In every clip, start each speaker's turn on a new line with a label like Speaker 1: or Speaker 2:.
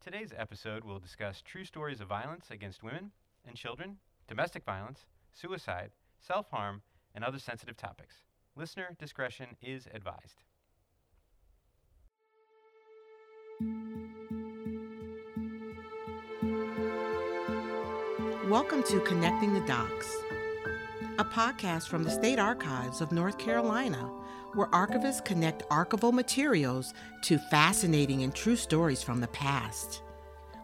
Speaker 1: Today's episode will discuss true stories of violence against women and children, domestic violence, suicide, self harm, and other sensitive topics. Listener discretion is advised.
Speaker 2: Welcome to Connecting the Docs, a podcast from the State Archives of North Carolina, where archivists connect archival materials to fascinating and true stories from the past.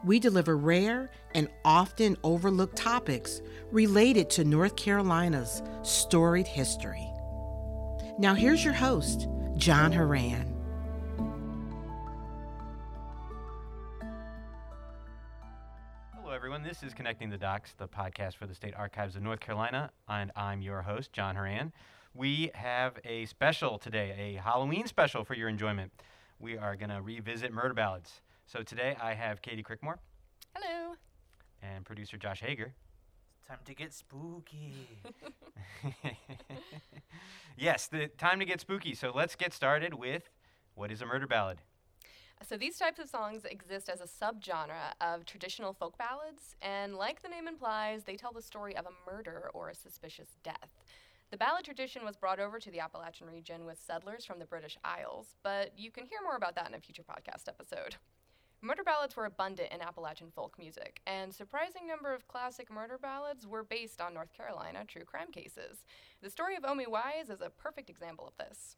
Speaker 2: We deliver rare and often overlooked topics related to North Carolina's storied history. Now, here's your host, John Horan.
Speaker 1: Is Connecting the Docs, the podcast for the State Archives of North Carolina, and I'm your host, John Horan. We have a special today, a Halloween special for your enjoyment. We are going to revisit murder ballads. So today I have Katie Crickmore
Speaker 3: Hello.
Speaker 1: and producer Josh Hager.
Speaker 4: Time to get spooky.
Speaker 1: yes, the time to get spooky. So let's get started with what is a murder ballad?
Speaker 3: So these types of songs exist as a subgenre of traditional folk ballads, and like the name implies, they tell the story of a murder or a suspicious death. The ballad tradition was brought over to the Appalachian region with settlers from the British Isles, but you can hear more about that in a future podcast episode. Murder ballads were abundant in Appalachian folk music, and surprising number of classic murder ballads were based on North Carolina true crime cases. The story of Omi Wise is a perfect example of this.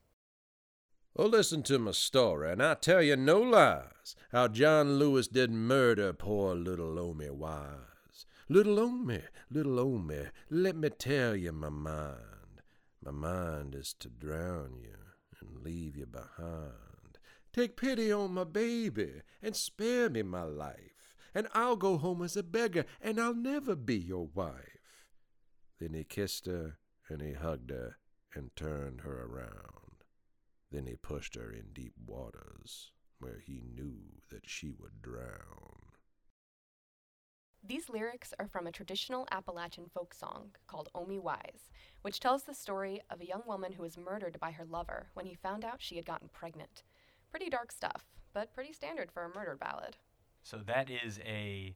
Speaker 5: Well, listen to my story, and I tell you no lies. How John Lewis did murder poor little Omi Wise. Little Omi, little Omi, let me tell you my mind. My mind is to drown you and leave you behind. Take pity on my baby and spare me my life, and I'll go home as a beggar, and I'll never be your wife. Then he kissed her, and he hugged her, and turned her around. Then he pushed her in deep waters where he knew that she would drown.
Speaker 3: These lyrics are from a traditional Appalachian folk song called Omi Wise, which tells the story of a young woman who was murdered by her lover when he found out she had gotten pregnant. Pretty dark stuff, but pretty standard for a murder ballad.
Speaker 1: So that is a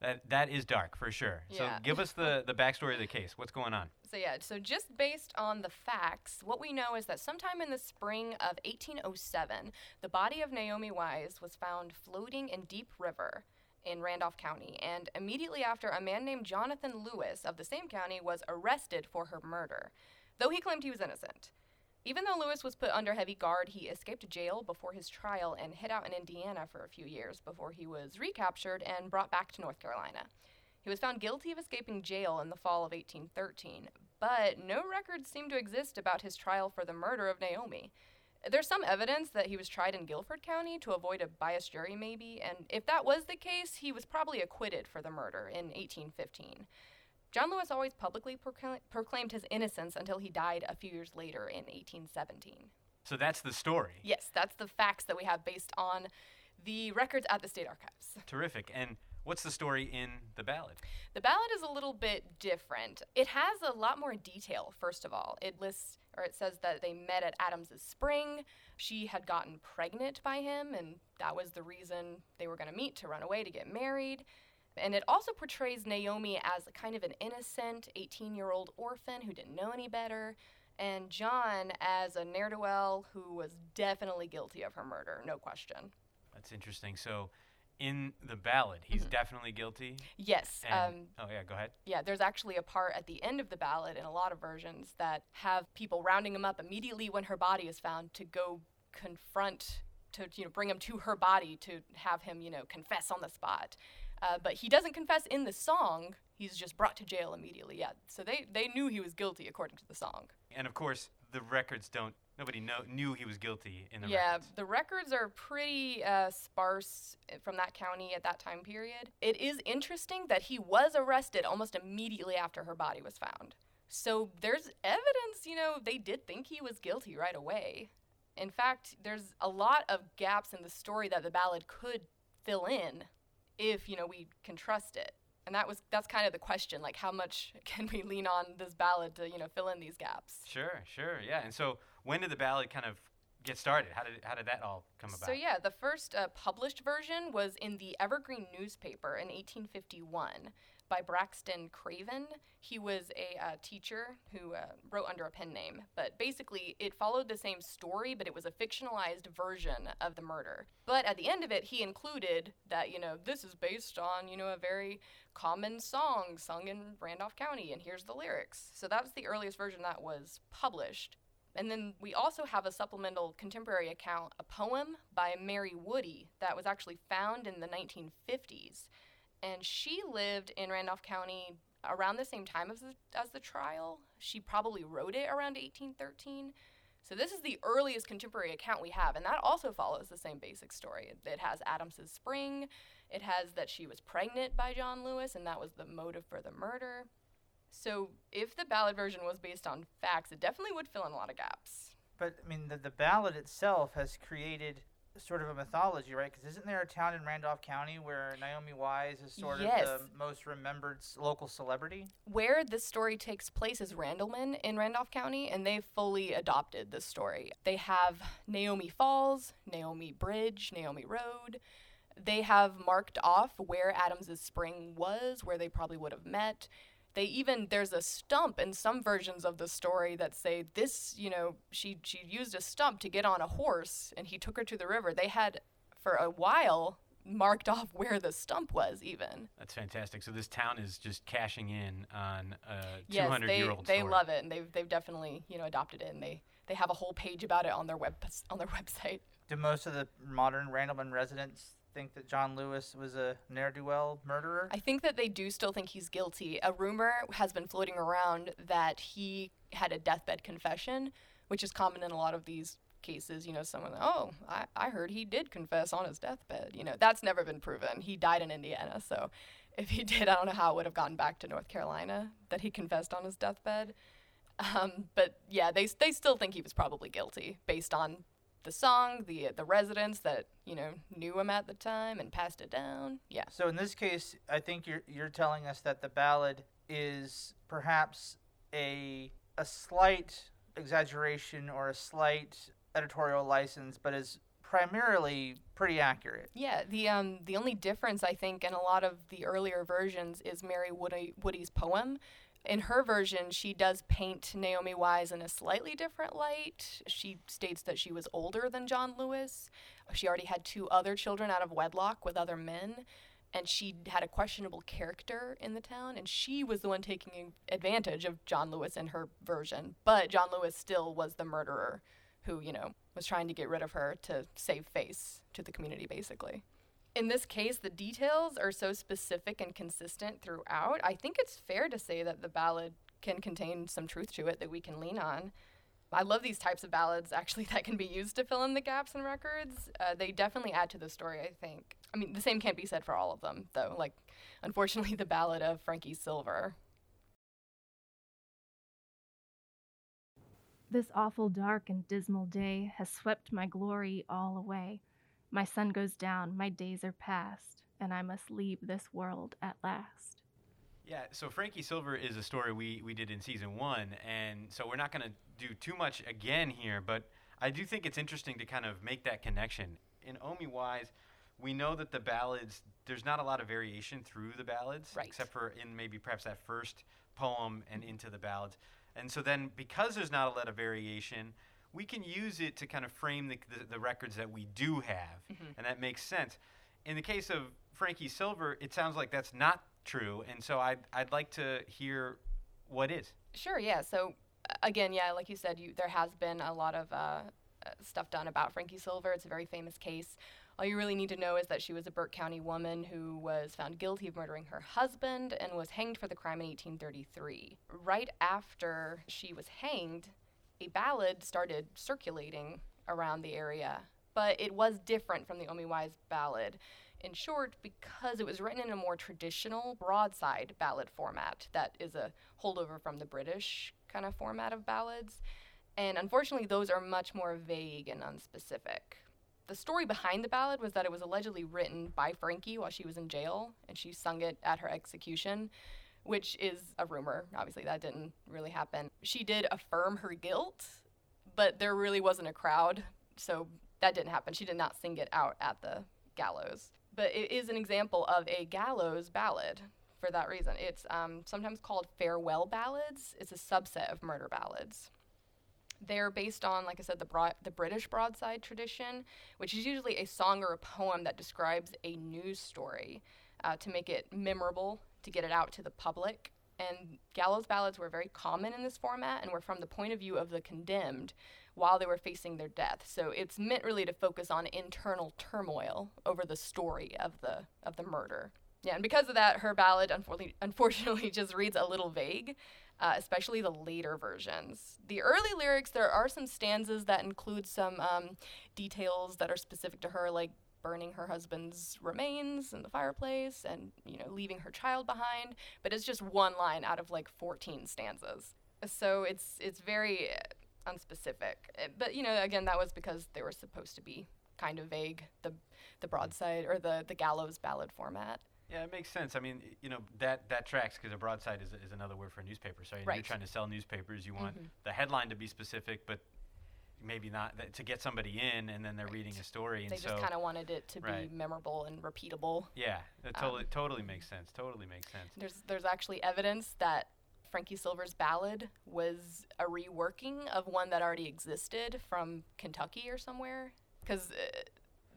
Speaker 1: that that is dark for sure. So give us the the backstory of the case. What's going on?
Speaker 3: So, yeah, so just based on the facts, what we know is that sometime in the spring of 1807, the body of Naomi Wise was found floating in Deep River in Randolph County. And immediately after, a man named Jonathan Lewis of the same county was arrested for her murder, though he claimed he was innocent. Even though Lewis was put under heavy guard, he escaped jail before his trial and hid out in Indiana for a few years before he was recaptured and brought back to North Carolina. He was found guilty of escaping jail in the fall of 1813, but no records seem to exist about his trial for the murder of Naomi. There's some evidence that he was tried in Guilford County to avoid a biased jury, maybe, and if that was the case, he was probably acquitted for the murder in 1815. John Lewis always publicly procla- proclaimed his innocence until he died a few years later in 1817.
Speaker 1: So that's the story.
Speaker 3: Yes, that's the facts that we have based on the records at the State Archives.
Speaker 1: Terrific. And what's the story in the ballad?
Speaker 3: The ballad is a little bit different. It has a lot more detail, first of all. It lists, or it says that they met at Adams's spring. She had gotten pregnant by him, and that was the reason they were going to meet to run away to get married. And it also portrays Naomi as a kind of an innocent 18 year old orphan who didn't know any better, and John as a ne'er do well who was definitely guilty of her murder, no question.
Speaker 1: That's interesting. So in the ballad, he's definitely guilty.
Speaker 3: Yes.
Speaker 1: And,
Speaker 3: um,
Speaker 1: oh yeah, go ahead.
Speaker 3: Yeah, there's actually a part at the end of the ballad in a lot of versions that have people rounding him up immediately when her body is found to go confront, to you know, bring him to her body to have him, you know, confess on the spot. Uh, but he doesn't confess in the song. He's just brought to jail immediately. Yeah, so they they knew he was guilty according to the song.
Speaker 1: And of course, the records don't. Nobody know, knew he was guilty in the
Speaker 3: yeah,
Speaker 1: records.
Speaker 3: the records are pretty uh, sparse uh, from that county at that time period. It is interesting that he was arrested almost immediately after her body was found. So there's evidence, you know, they did think he was guilty right away. In fact, there's a lot of gaps in the story that the ballad could fill in if, you know, we can trust it. And that was that's kind of the question, like how much can we lean on this ballad to, you know, fill in these gaps?
Speaker 1: Sure, sure, yeah. And so, when did the ballad kind of get started? How did how did that all come about?
Speaker 3: So yeah, the first uh, published version was in the Evergreen newspaper in 1851 by Braxton Craven. He was a uh, teacher who uh, wrote under a pen name, but basically it followed the same story, but it was a fictionalized version of the murder. But at the end of it, he included that you know this is based on you know a very common song sung in Randolph County, and here's the lyrics. So that's the earliest version that was published. And then we also have a supplemental contemporary account, a poem by Mary Woody that was actually found in the 1950s. And she lived in Randolph County around the same time as the, as the trial. She probably wrote it around 1813. So this is the earliest contemporary account we have, and that also follows the same basic story. It has Adams's spring. It has that she was pregnant by John Lewis, and that was the motive for the murder. So if the ballad version was based on facts, it definitely would fill in a lot of gaps.
Speaker 4: But I mean, the, the ballad itself has created sort of a mythology, right? Because isn't there a town in Randolph County where Naomi Wise is sort
Speaker 3: Yes.
Speaker 4: of the most remembered local celebrity?
Speaker 3: Where this story takes place is Randleman in Randolph County, and they've fully adopted this story. They have Naomi Falls, Naomi Bridge, Naomi Road. They have marked off where Adams's spring was, where they probably would have met. They even there's a stump in some versions of the story that say this, you know, she she used a stump to get on a horse and he took her to the river. They had for a while marked off where the stump was even.
Speaker 1: That's fantastic. So this town is just cashing in on a
Speaker 3: Yes,
Speaker 1: 200
Speaker 3: they
Speaker 1: year old
Speaker 3: they
Speaker 1: story.
Speaker 3: love it, and they've they've definitely you know adopted it, and they they have a whole page about it on their web on their website.
Speaker 4: Do most of the modern Randleman residents think that John Lewis was a ne'er do well murderer?
Speaker 3: I think that they do still think he's guilty. A rumor has been floating around that he had a deathbed confession, which is common in a lot of these cases. You know, someone, oh, I, I heard he did confess on his deathbed. You know, that's never been proven. He died in Indiana, so if he did, I don't know how it would have gotten back to North Carolina that he confessed on his deathbed. Um, but yeah, they they still think he was probably guilty based on the song, the the residents that you know knew him at the time and passed it down. Yeah.
Speaker 4: So in this case, I think you're you're telling us that the ballad is perhaps a a slight exaggeration or a slight editorial license, but is primarily pretty accurate.
Speaker 3: Yeah, the um the only difference I think in a lot of the earlier versions is Mary Woody, Woody's poem. In her version, she does paint Naomi Wise in a slightly different light. She states that she was older than John Lewis. She already had two other children out of wedlock with other men, and she had a questionable character in the town, and she was the one taking advantage of John Lewis in her version. But John Lewis still was the murderer who, you know, was trying to get rid of her to save face to the community, basically. In this case, the details are so specific and consistent throughout. I think it's fair to say that the ballad can contain some truth to it that we can lean on. I love these types of ballads actually that can be used to fill in the gaps in records. Uh, they definitely add to the story, I think. I mean, the same can't be said for all of them, though. Like, unfortunately, the ballad of Frankie Silver.
Speaker 6: This awful dark and dismal day has swept my glory all away. My sun goes down, my days are past, and I must leave this world at last.
Speaker 1: Yeah, so Frankie Silver is a story we, we did in season one, and so we're not going to do too much again here, but I do think it's interesting to kind of make that connection. In Omi Wise, we know that the ballads, there's not a lot of variation through the ballads,
Speaker 3: Right.
Speaker 1: except for in maybe perhaps that first poem and into the ballads. And so then, because there's not a lot of variation, we can use it to kind of frame the, the, the records that we do have, and that makes sense. In the case of Frankie Silver, it sounds like that's not true, and so I'd, I'd like to hear what is.
Speaker 3: Sure, yeah. So again, yeah, like you said, you, there has been a lot of uh, uh, stuff done about Frankie Silver. It's a very famous case. All you really need to know is that she was a Burke County woman who was found guilty of murdering her husband and was hanged for the crime in 1833. Right after she was hanged, a ballad started circulating around the area, but it was different from the Omi Wise ballad. In short, because it was written in a more traditional broadside ballad format that is a holdover from the British kind of format of ballads. And unfortunately, those are much more vague and unspecific. The story behind the ballad was that it was allegedly written by Frankie while she was in jail, and she sung it at her execution, which is a rumor. Obviously, that didn't really happen. She did affirm her guilt, but there really wasn't a crowd so that didn't happen. She did not sing it out at the gallows. But it is an example of a gallows ballad for that reason. It's um, sometimes called farewell ballads. It's a subset of murder ballads. They're based on, like I said, the, the British broadside tradition, which is usually a song or a poem that describes a news story uh, to make it memorable, to get it out to the public. And gallows ballads were very common in this format and were from the point of view of the condemned while they were facing their death. So it's meant really to focus on internal turmoil over the story of the of the murder. Yeah, and because of that, her ballad unfortunately, unfortunately just reads a little vague, uh, especially the later versions. The early lyrics, there are some stanzas that include some um, details that are specific to her, like burning her husband's remains in the fireplace and you know leaving her child behind. But it's just one line out of like 14 stanzas. So it's it's very unspecific. Uh, but you know, again, that was because they were supposed to be kind of vague. The the broadside or the the gallows ballad format.
Speaker 1: Yeah, it makes sense. I mean, you know that that tracks because a broadside is, is another word for a newspaper. So
Speaker 3: right.
Speaker 1: you're trying to sell newspapers. You want
Speaker 3: Mhm.
Speaker 1: the headline to be specific, but maybe not th- to get somebody in, and then they're reading a story. And
Speaker 3: They
Speaker 1: so
Speaker 3: just kind of wanted it to
Speaker 1: Right.
Speaker 3: be memorable and repeatable.
Speaker 1: yeah, that
Speaker 3: um,
Speaker 1: totally totally makes sense. Totally makes sense.
Speaker 3: There's there's actually evidence that Frankie Silver's ballad was a reworking of one that already existed from Kentucky or somewhere because uh,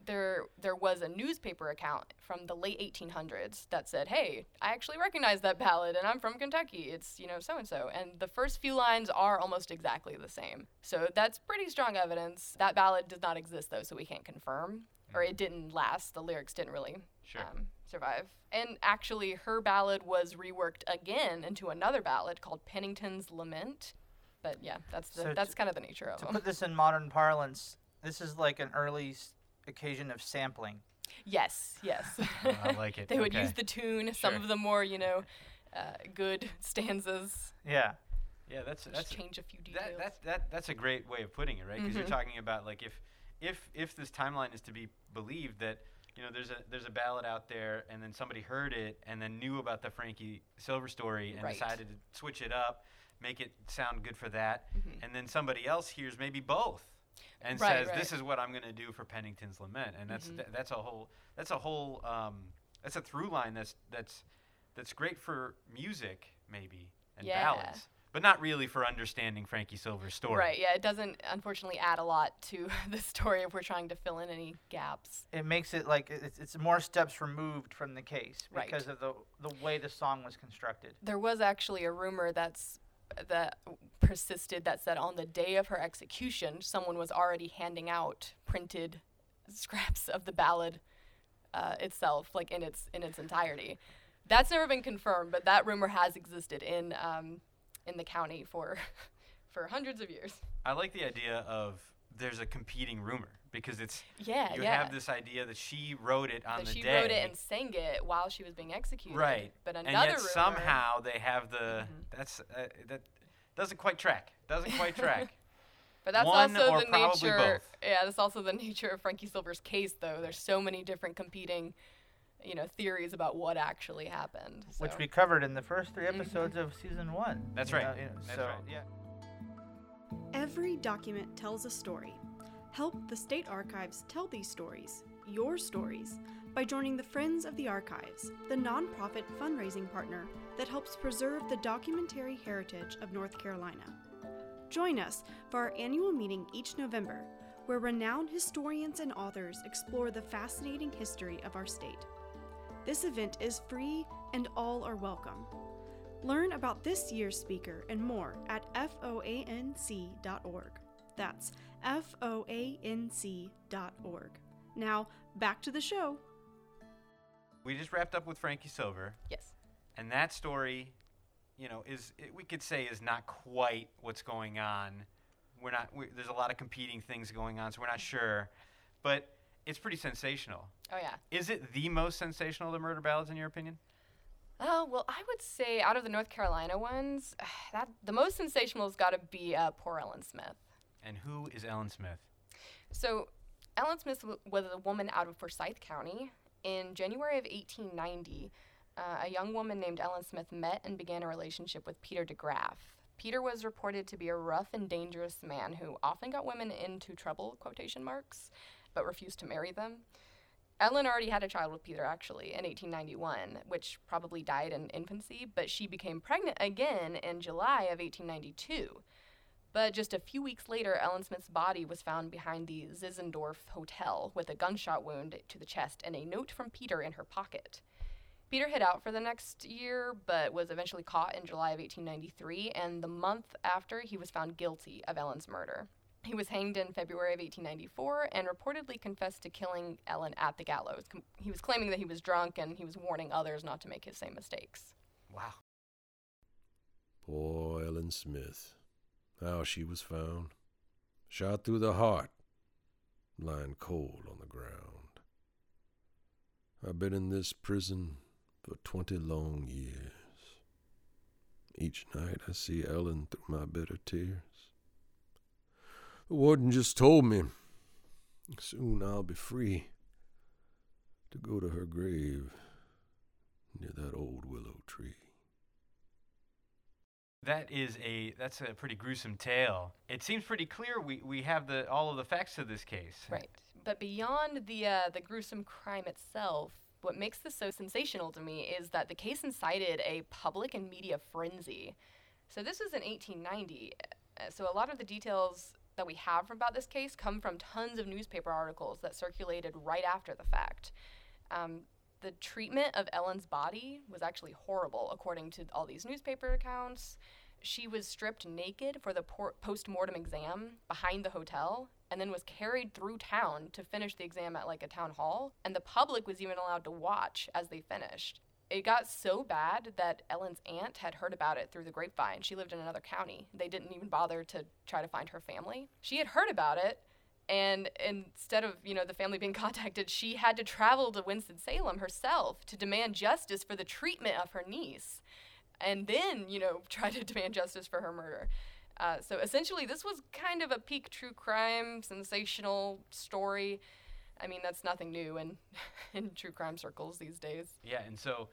Speaker 3: there there was a newspaper account from the late 1800s that said, "Hey, I actually recognize that ballad and I'm from Kentucky. It's, you know, so and so." And the first few lines are almost exactly the same. So that's pretty strong evidence. That ballad does not exist though, so we can't confirm or it didn't last. The lyrics didn't really
Speaker 1: Sure.
Speaker 3: um, survive. And actually, her ballad was reworked again into another ballad called Pennington's Lament. But yeah, that's the,
Speaker 4: So
Speaker 3: that's
Speaker 4: to-
Speaker 3: kind of the nature of it.
Speaker 4: To
Speaker 3: them.
Speaker 4: put this in modern parlance, this is like an early s- occasion of sampling.
Speaker 3: yes, yes.
Speaker 1: Oh, I like it.
Speaker 3: they would
Speaker 1: Okay.
Speaker 3: use the tune, some of the more you know, uh, good stanzas.
Speaker 4: Yeah.
Speaker 1: yeah, that's that's
Speaker 3: change a few details.
Speaker 1: that, that that that's a great way of putting it, right? Because you're
Speaker 3: Mhm.
Speaker 1: talking about like if if if this timeline is to be believed that you know there's a there's a ballad out there and then somebody heard it and then knew about the Frankie Silver story and
Speaker 3: Right.
Speaker 1: decided to switch it up, make it sound good for that,
Speaker 3: Mhm.
Speaker 1: and then somebody else hears maybe both and
Speaker 3: Right,
Speaker 1: says this is what I'm going to do for Pennington's Lament, and that's
Speaker 3: Mhm.
Speaker 1: th- that's a whole that's a whole um, that's a through line that's that's that's great for music maybe and
Speaker 3: Yeah.
Speaker 1: ballads. But not really for understanding Frankie Silver's story.
Speaker 3: Right, yeah, it doesn't unfortunately add a lot to the story if we're trying to fill in any gaps.
Speaker 4: It makes it like it's, it's more steps removed from the case
Speaker 3: Right.
Speaker 4: because of the the way the song was constructed.
Speaker 3: There was actually a rumor that's that persisted that said on the day of her execution, someone was already handing out printed scraps of the ballad uh, itself, like in its in its entirety. That's never been confirmed, but that rumor has existed in um, in the county for for hundreds of years.
Speaker 1: I like the idea of there's a competing rumor because it's
Speaker 3: Yeah,
Speaker 1: you
Speaker 3: yeah.
Speaker 1: have this idea that she wrote it on
Speaker 3: that
Speaker 1: the
Speaker 3: she
Speaker 1: day.
Speaker 3: wrote it and sang it while she was being executed.
Speaker 1: right.
Speaker 3: But another
Speaker 1: and
Speaker 3: another
Speaker 1: yet
Speaker 3: rumor,
Speaker 1: somehow they have the
Speaker 3: Mhm.
Speaker 1: that's uh, that doesn't quite track. Doesn't quite track.
Speaker 3: But that's
Speaker 1: One
Speaker 3: also
Speaker 1: or
Speaker 3: the nature.
Speaker 1: both.
Speaker 3: Yeah, that's also the nature of Frankie Silver's case, though. There's so many different competing, you know, theories about what actually happened.
Speaker 4: which we covered in the first 3
Speaker 3: Mhm.
Speaker 4: episodes of season one.
Speaker 1: That's
Speaker 4: you
Speaker 1: right.
Speaker 4: know, you know,
Speaker 1: That's
Speaker 4: so
Speaker 1: right.
Speaker 4: yeah,
Speaker 7: Every document tells a story. Help the State Archives tell these stories, your stories, by joining the Friends of the Archives, the nonprofit fundraising partner that helps preserve the documentary heritage of North Carolina. Join us for our annual meeting each November, where renowned historians and authors explore the fascinating history of our state. This event is free and all are welcome. Learn about this year's speaker and more at foanc.org. That's foanc.org. Now, back to the show.
Speaker 1: we just wrapped up with Frankie Silver,
Speaker 3: yes.
Speaker 1: and that story, you know, is it, we could say is not quite what's going on. We're not. We, there's a lot of competing things going on, so we're not sure. But it's pretty sensational.
Speaker 3: Oh yeah.
Speaker 1: Is it the most sensational of the murder ballads in your opinion?
Speaker 3: Oh well, I would say out of the North Carolina ones, that the most sensational has got to be uh, poor Ellen Smith.
Speaker 1: And who is Ellen Smith?
Speaker 3: So, Ellen Smith was a woman out of Forsyth County. In January of 1890, uh, a young woman named Ellen Smith met and began a relationship with Peter DeGraff. Peter was reported to be a rough and dangerous man who often got women into trouble, quotation marks, but refused to marry them. Ellen already had a child with Peter actually in 1891, which probably died in infancy, but she became pregnant again in July of 1892. But just a few weeks later, Ellen Smith's body was found behind the Zinzendorf Hotel with a gunshot wound to the chest and a note from Peter in her pocket. Peter hid out for the next year, but was eventually caught in July of 1893, and the month after, he was found guilty of Ellen's murder. He was hanged in February of 1894 and reportedly confessed to killing Ellen at the gallows. He was claiming that he was drunk and he was warning others not to make his same mistakes.
Speaker 1: Wow.
Speaker 5: Poor Ellen Smith. How she was found. Shot through the heart, lying cold on the ground. I've been in this prison for twenty long years. Each night I see Ellen through my bitter tears. The warden just told me soon I'll be free to go to her grave near that old willow tree.
Speaker 1: That is a that's a pretty gruesome tale. It seems pretty clear we, we have the all of the facts to this case.
Speaker 3: Right. But beyond the uh, the gruesome crime itself, what makes this so sensational to me is that the case incited a public and media frenzy. So this was in 1890. uh, So a lot of the details that we have about this case come from tons of newspaper articles that circulated right after the fact. Um, the treatment of Ellen's body was actually horrible, according to all these newspaper accounts. She was stripped naked for the por- post mortem exam behind the hotel and then was carried through town to finish the exam at like a town hall. And the public was even allowed to watch as they finished. It got so bad that Ellen's aunt had heard about it through the grapevine. She lived in another county. They didn't even bother to try to find her family. She had heard about it and instead of you know the family being contacted she had to travel to winston-salem herself to demand justice for the treatment of her niece and then you know try to demand justice for her murder. Uh, so essentially this was kind of a peak true crime sensational story. I mean that's nothing new in in true crime circles these days.
Speaker 1: Yeah, and so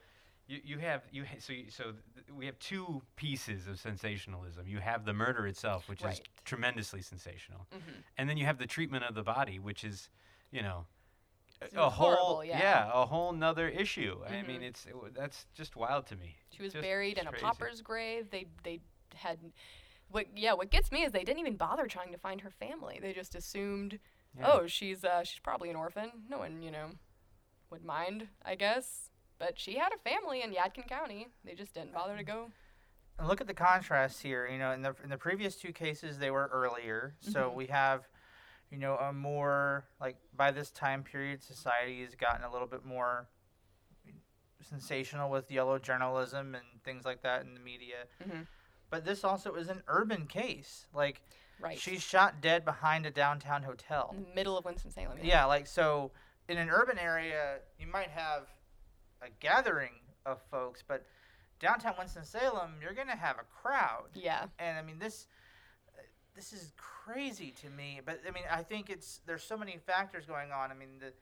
Speaker 1: you, you have you ha- so you, so th- we have two pieces of sensationalism. You have the murder itself, which is tremendously sensational,
Speaker 3: Mhm.
Speaker 1: and then you have the treatment of the body, which is, you know, a-
Speaker 3: It's
Speaker 1: a whole
Speaker 3: horrible, yeah.
Speaker 1: a whole nother issue. I mean,
Speaker 3: Mhm.
Speaker 1: it's it, w- that's just wild to me.
Speaker 3: She was
Speaker 1: Just
Speaker 3: buried in a
Speaker 1: crazy.
Speaker 3: pauper's grave. They they had what yeah, what gets me is they didn't even bother trying to find her family. They just assumed,
Speaker 1: Yeah.
Speaker 3: oh, she's uh she's probably an orphan. No one, you know, would mind, I guess. But she had a family in Yadkin County. They just didn't bother to go.
Speaker 4: And look at the contrast here. You know, in the in the previous two cases, they were earlier. So
Speaker 3: Mhm.
Speaker 4: we have, you know, a more like by this time period, society has gotten a little bit more sensational with yellow journalism and things like that in the media.
Speaker 3: Mhm.
Speaker 4: But this also is an urban case. Like
Speaker 3: Right.
Speaker 4: she's shot dead behind a downtown hotel.
Speaker 3: in the middle of Winston Salem.
Speaker 4: Yeah, like so in an urban area, you might have a gathering of folks, but downtown Winston-Salem, you're going to have a crowd.
Speaker 3: Yeah.
Speaker 4: And I mean this this is crazy to me, but I mean I think it's there's so many factors going on. I mean the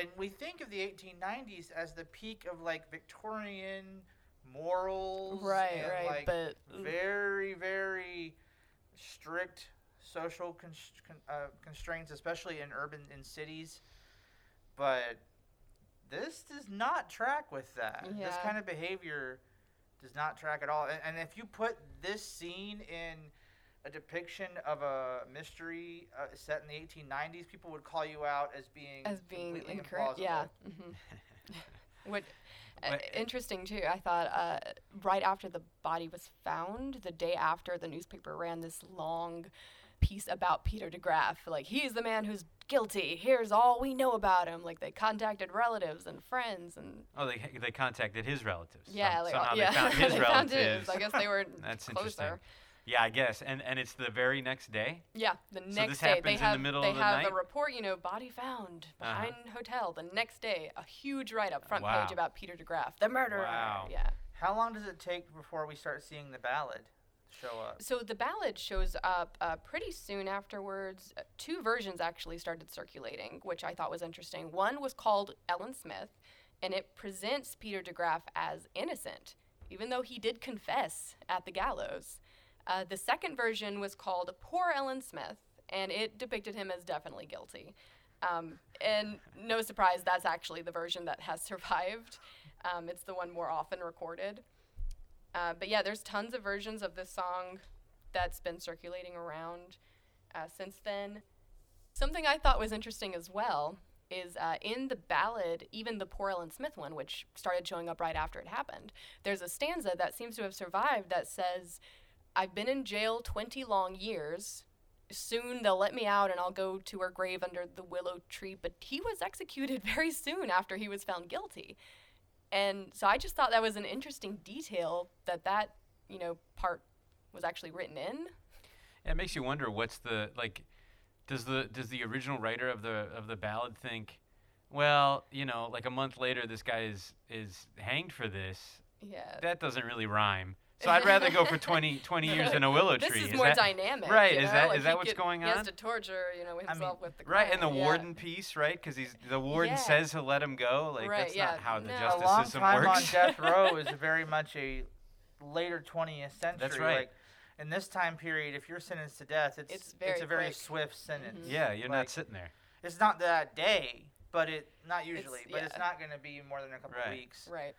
Speaker 4: and we think of the 1890s as the peak of like Victorian morals
Speaker 3: Right, right.
Speaker 4: like
Speaker 3: but
Speaker 4: very very strict social const- con- uh, constraints especially in urban in cities but this does not track with that this kind of behavior does not track at all and, and if you put this scene in a depiction of a mystery uh, set in the 1890s people would call you out as being
Speaker 3: as being incorrect. Yeah.
Speaker 4: implausible.
Speaker 3: hmm what uh, interesting too. I thought uh, right after the body was found, the day after, the newspaper ran this long piece about Peter DeGraff. Like he's the man who's guilty. Here's all we know about him. Like they contacted relatives and friends and
Speaker 1: Oh, they they contacted his relatives.
Speaker 3: yeah,
Speaker 1: Some-
Speaker 3: like
Speaker 1: somehow
Speaker 3: uh, yeah,
Speaker 1: they found his
Speaker 3: they
Speaker 1: relatives.
Speaker 3: found his. I guess they were
Speaker 1: That's
Speaker 3: closer.
Speaker 1: interesting. Yeah, I guess, and and it's the very next day.
Speaker 3: Yeah, the
Speaker 1: this
Speaker 3: next day
Speaker 1: happens
Speaker 3: they
Speaker 1: in the
Speaker 3: have
Speaker 1: middle
Speaker 3: they
Speaker 1: of the
Speaker 3: have
Speaker 1: night?
Speaker 3: a report. You know, body found
Speaker 1: Uh-huh.
Speaker 3: behind hotel. The next day, a huge write-up front
Speaker 1: Wow.
Speaker 3: page about Peter DeGraff, the murderer.
Speaker 1: Wow.
Speaker 3: Yeah.
Speaker 4: how long does it take before we start seeing the ballad show up
Speaker 3: So the ballad shows up uh, pretty soon afterwards. Uh, Two versions actually started circulating, which I thought was interesting. One was called Ellen Smith, and it presents Peter DeGraff as innocent, even though he did confess at the gallows. Uh, the second version was called Poor Ellen Smith, and it depicted him as definitely guilty. Um, and no surprise, that's actually the version that has survived. Um, it's the one more often recorded. Uh, but yeah, there's tons of versions of this song that's been circulating around uh, since then. Something I thought was interesting as well is uh, in the ballad, even the Poor Ellen Smith one, which started showing up right after it happened, there's a stanza that seems to have survived that says, I've been in jail 20 long years. Soon they'll let me out and I'll go to her grave under the willow tree. But he was executed very soon after he was found guilty. And so I just thought that was an interesting detail that that, you know, part was actually written in.
Speaker 1: Yeah, It makes you wonder what's the like does the does the original writer of the of the ballad think well, you know, like a month later this guy is is hanged for this.
Speaker 3: Yeah.
Speaker 1: That doesn't really rhyme. So I'd rather go for 20, 20 years in a willow
Speaker 3: this
Speaker 1: tree.
Speaker 3: is, more
Speaker 1: that,
Speaker 3: dynamic.
Speaker 1: right,
Speaker 3: you
Speaker 1: is
Speaker 3: know?
Speaker 1: that-
Speaker 3: like
Speaker 1: is that what's
Speaker 3: could-
Speaker 1: going
Speaker 3: He has
Speaker 1: on?
Speaker 3: to torture, you know, himself with the
Speaker 1: Right, and the
Speaker 3: yeah.
Speaker 1: warden piece, right? Because he's the warden
Speaker 3: Yeah.
Speaker 1: says he'll let him go. Like
Speaker 3: Right,
Speaker 1: that's
Speaker 3: yeah,
Speaker 1: not how the
Speaker 3: no.
Speaker 4: a
Speaker 1: justice
Speaker 4: long
Speaker 1: system
Speaker 4: time
Speaker 1: works.
Speaker 4: on death row is very much a later 20th century.
Speaker 1: That's right.
Speaker 4: Like, in this time period, if you're sentenced to death, it's
Speaker 3: It's very
Speaker 4: a very
Speaker 3: quick.
Speaker 4: swift mm-hmm. sentence.
Speaker 1: yeah, you're
Speaker 4: Like,
Speaker 1: not sitting there.
Speaker 4: It's not that day, but it not usually, but it's not going to be more than a couple
Speaker 1: Right.
Speaker 4: of weeks.
Speaker 3: Right.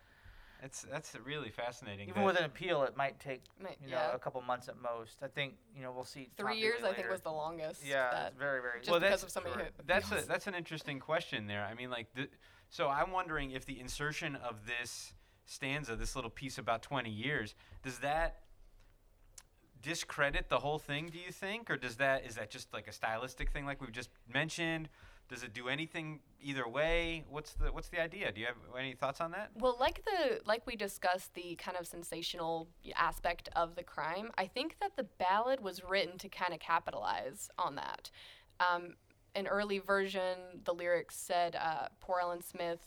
Speaker 1: It's that's really fascinating.
Speaker 4: Even with an appeal, it might take
Speaker 3: Might-
Speaker 4: you know
Speaker 3: yeah.
Speaker 4: a couple months at most. I think you know we'll see. top
Speaker 3: Three years,
Speaker 4: really
Speaker 3: I think, was the longest.
Speaker 4: Yeah,
Speaker 3: that-
Speaker 4: it's very very.
Speaker 3: just
Speaker 1: Well,
Speaker 3: because
Speaker 1: that's
Speaker 3: of somebody
Speaker 4: short.
Speaker 3: who
Speaker 1: That's a that's an interesting question there. I mean, like, the, so I'm wondering if the insertion of this stanza, this little piece about 20 years, does that discredit the whole thing? Do you think, or does that is that just like a stylistic thing, like we've just mentioned? Does it do anything either way? What's the what's the idea? Do you have any thoughts on that?
Speaker 3: Well, like the like we discussed the kind of sensational aspect of the crime, I think that the ballad was written to kind of capitalize on that. Um, an early version, the lyrics said, uh, "Poor Ellen Smith,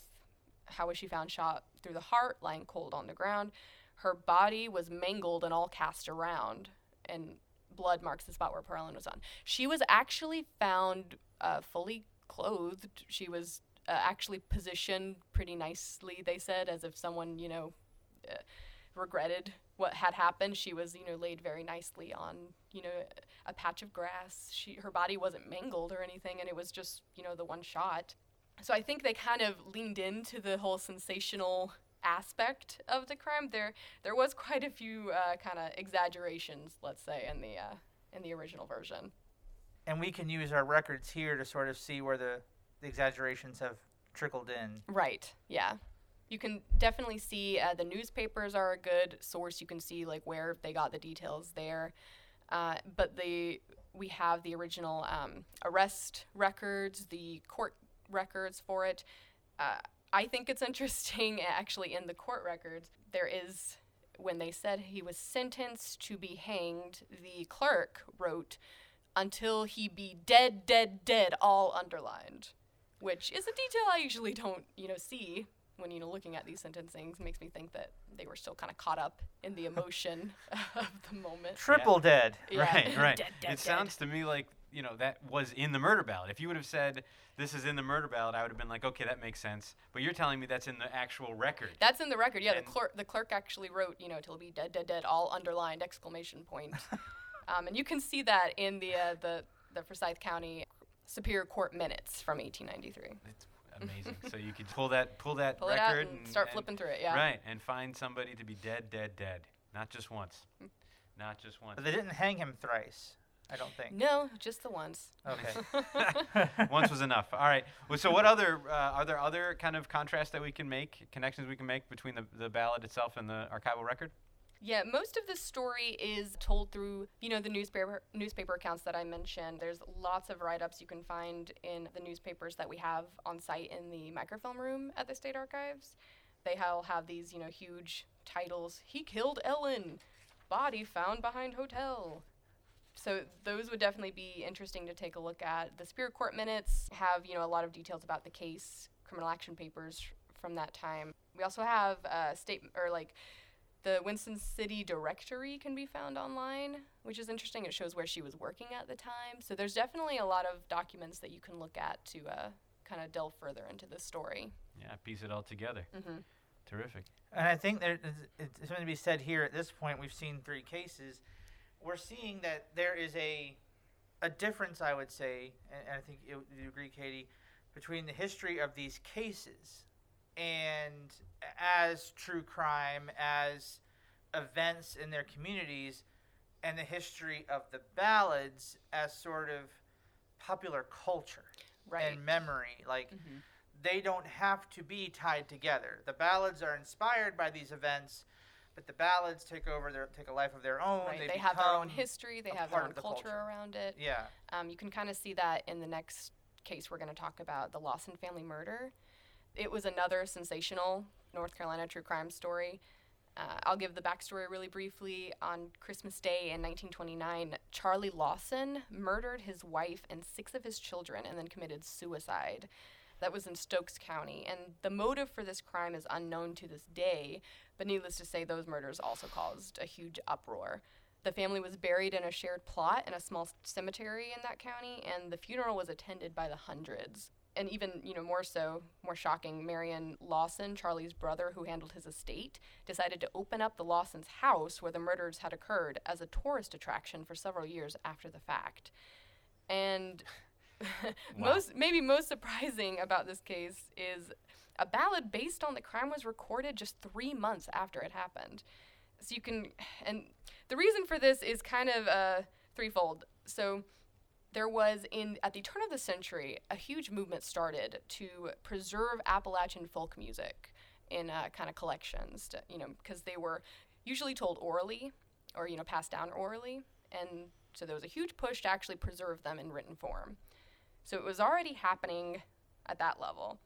Speaker 3: how was she found shot through the heart, lying cold on the ground? Her body was mangled and all cast around, and blood marks the spot where poor Ellen was on. She was actually found uh, fully clothed. She was uh, actually positioned pretty nicely, they said, as if someone, you know, uh, regretted what had happened. She was, you know, laid very nicely on, you know, a patch of grass. She her body wasn't mangled or anything, and it was just, you know, the one shot. So I think they kind of leaned into the whole sensational aspect of the crime. There there was quite a few uh, kind of exaggerations, let's say, in the uh, in the original version.
Speaker 4: And we can use our records here to sort of see where the, the exaggerations have trickled in.
Speaker 3: Right. Yeah. You can definitely see uh, the newspapers are a good source. You can see like where they got the details there. Uh, but the we have the original um, arrest records, the court records for it. Uh, I think it's interesting actually in the court records there is when they said he was sentenced to be hanged. The clerk wrote until he be dead, dead, dead, all underlined which is a detail I usually don't, you know, see when you know looking at these sentencings. Makes me think that they were still kind of caught up in the emotion of the moment.
Speaker 4: Triple dead.
Speaker 3: Yeah.
Speaker 1: Right, right.
Speaker 3: Dead, dead,
Speaker 1: it
Speaker 3: dead.
Speaker 1: sounds to me like you know that was in the murder ballad. If you would have said this is in the murder ballad, I would have been like, okay, that makes sense. But you're telling me that's in the actual record.
Speaker 3: That's in the record. Yeah,
Speaker 1: And-
Speaker 3: the clerk the clerk actually wrote, you know, till be dead, dead, dead, all underlined exclamation point. um, and you can see that in the uh, the the Forsyth County Superior Court minutes from 1893.
Speaker 1: It's amazing. so you could pull that pull that
Speaker 3: Pull it out
Speaker 1: record
Speaker 3: and start flipping through it. Yeah.
Speaker 1: Right, and find somebody to be dead, dead, dead. Not just once. Not just once.
Speaker 4: But they didn't hang him thrice. I don't think.
Speaker 3: No, just the once.
Speaker 4: Okay.
Speaker 1: Once was enough. All right. Well, so what other uh, are there other kind of contrasts that we can make, connections we can make between the, the ballad itself and the archival record?
Speaker 3: Yeah, most of the story is told through, you know, the newspaper newspaper accounts that I mentioned. There's lots of write-ups you can find in the newspapers that we have on site in the microfilm room at the State Archives. They all have these, you know, huge titles. He killed Ellen. Body found behind hotel. So those would definitely be interesting to take a look at. The Superior Court minutes have, you know, a lot of details about the case, criminal action papers from that time. We also have uh, state or like the Winston City directory can be found online, which is interesting. It shows where she was working at the time. So there's definitely a lot of documents that you can look at to uh, kind of delve further into the story.
Speaker 1: Yeah, piece it all together.
Speaker 3: Mm-hmm.
Speaker 1: Terrific.
Speaker 4: And I think there is, it's something to be said here at this point. We've seen three cases. we're seeing that there is a a difference, I would say, and, and I think you, you agree, Katie, between the history of these cases and as true crime, as events in their communities, and the history of the ballads as sort of popular culture
Speaker 3: Right.
Speaker 4: and memory. Like
Speaker 3: Mhm.
Speaker 4: they don't have to be tied together. The ballads are inspired by these events, but the ballads take over their take a life of their own.
Speaker 3: Right.
Speaker 4: They,
Speaker 3: They, have their own history. They have their own
Speaker 4: the
Speaker 3: culture,
Speaker 4: culture.
Speaker 3: around it.
Speaker 4: Yeah.
Speaker 3: Um, you can kind of see that in the next case we're going to talk about, the Lawson family murder. It was another sensational North Carolina true crime story. Uh, I'll give the backstory really briefly. On Christmas Day in 1929, Charlie Lawson murdered his wife and six of his children and then committed suicide. That was in Stokes County. And the motive for this crime is unknown to this day, but needless to say, those murders also caused a huge uproar. The family was buried in a shared plot in a small cemetery in that county, and the funeral was attended by the hundreds. And even, you know, more so, more shocking, Marion Lawson, Charlie's brother who handled his estate, decided to open up the Lawsons' house where the murders had occurred as a tourist attraction for several years after the fact. And most, maybe most surprising about this case is a ballad based on the crime was recorded just three months after it happened. So you can, and the reason for this is kind of uh, threefold. So there was in at the turn of the century a huge movement started to preserve Appalachian folk music in uh, kind of collections, to, you know, because they were usually told orally or you know passed down orally, and so there was a huge push to actually preserve them in written form. So it was already happening at that level.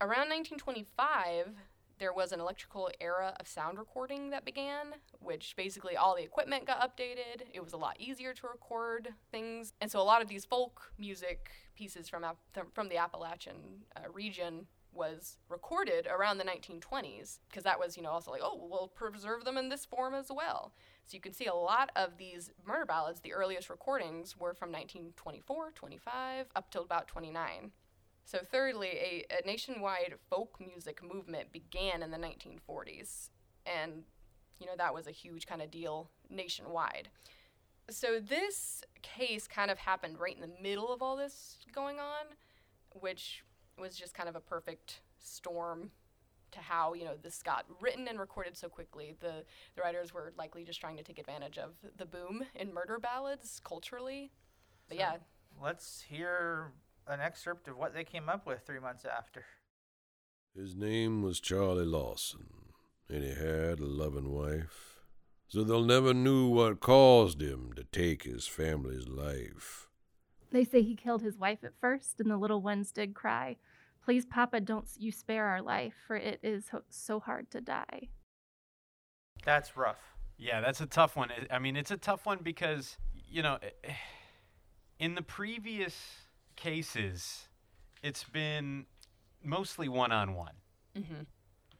Speaker 3: Around 1925, there was an electrical era of sound recording that began, which basically all the equipment got updated. It was a lot easier to record things, and so a lot of these folk music pieces from from the Appalachian uh, region was recorded around the 1920s because that was you know also like oh we'll preserve them in this form as well. So you can see a lot of these murder ballads. The earliest recordings were from 1924, 25, up till about 29. So, thirdly, a, a nationwide folk music movement began in the 1940s. And, you know, that was a huge kind of deal nationwide. So, this case kind of happened right in the middle of all this going on, which was just kind of a perfect storm to how, you know, this got written and recorded so quickly. The, the writers were likely just trying to take advantage of the boom in murder ballads culturally. But
Speaker 4: So-
Speaker 3: yeah,
Speaker 4: Let's hear an excerpt of what they came up with three months after.
Speaker 5: His name was Charlie Lawson, and he had a loving wife. So they'll never knew what caused him to take his family's life.
Speaker 6: They say he killed his wife at first, and the little ones did cry. Please, Papa, don't you spare our life, for it is ho- so hard to die.
Speaker 4: That's rough.
Speaker 1: Yeah, that's a tough one. I- I mean, it's a tough one because, you know, in the previous cases, it's been mostly one on one.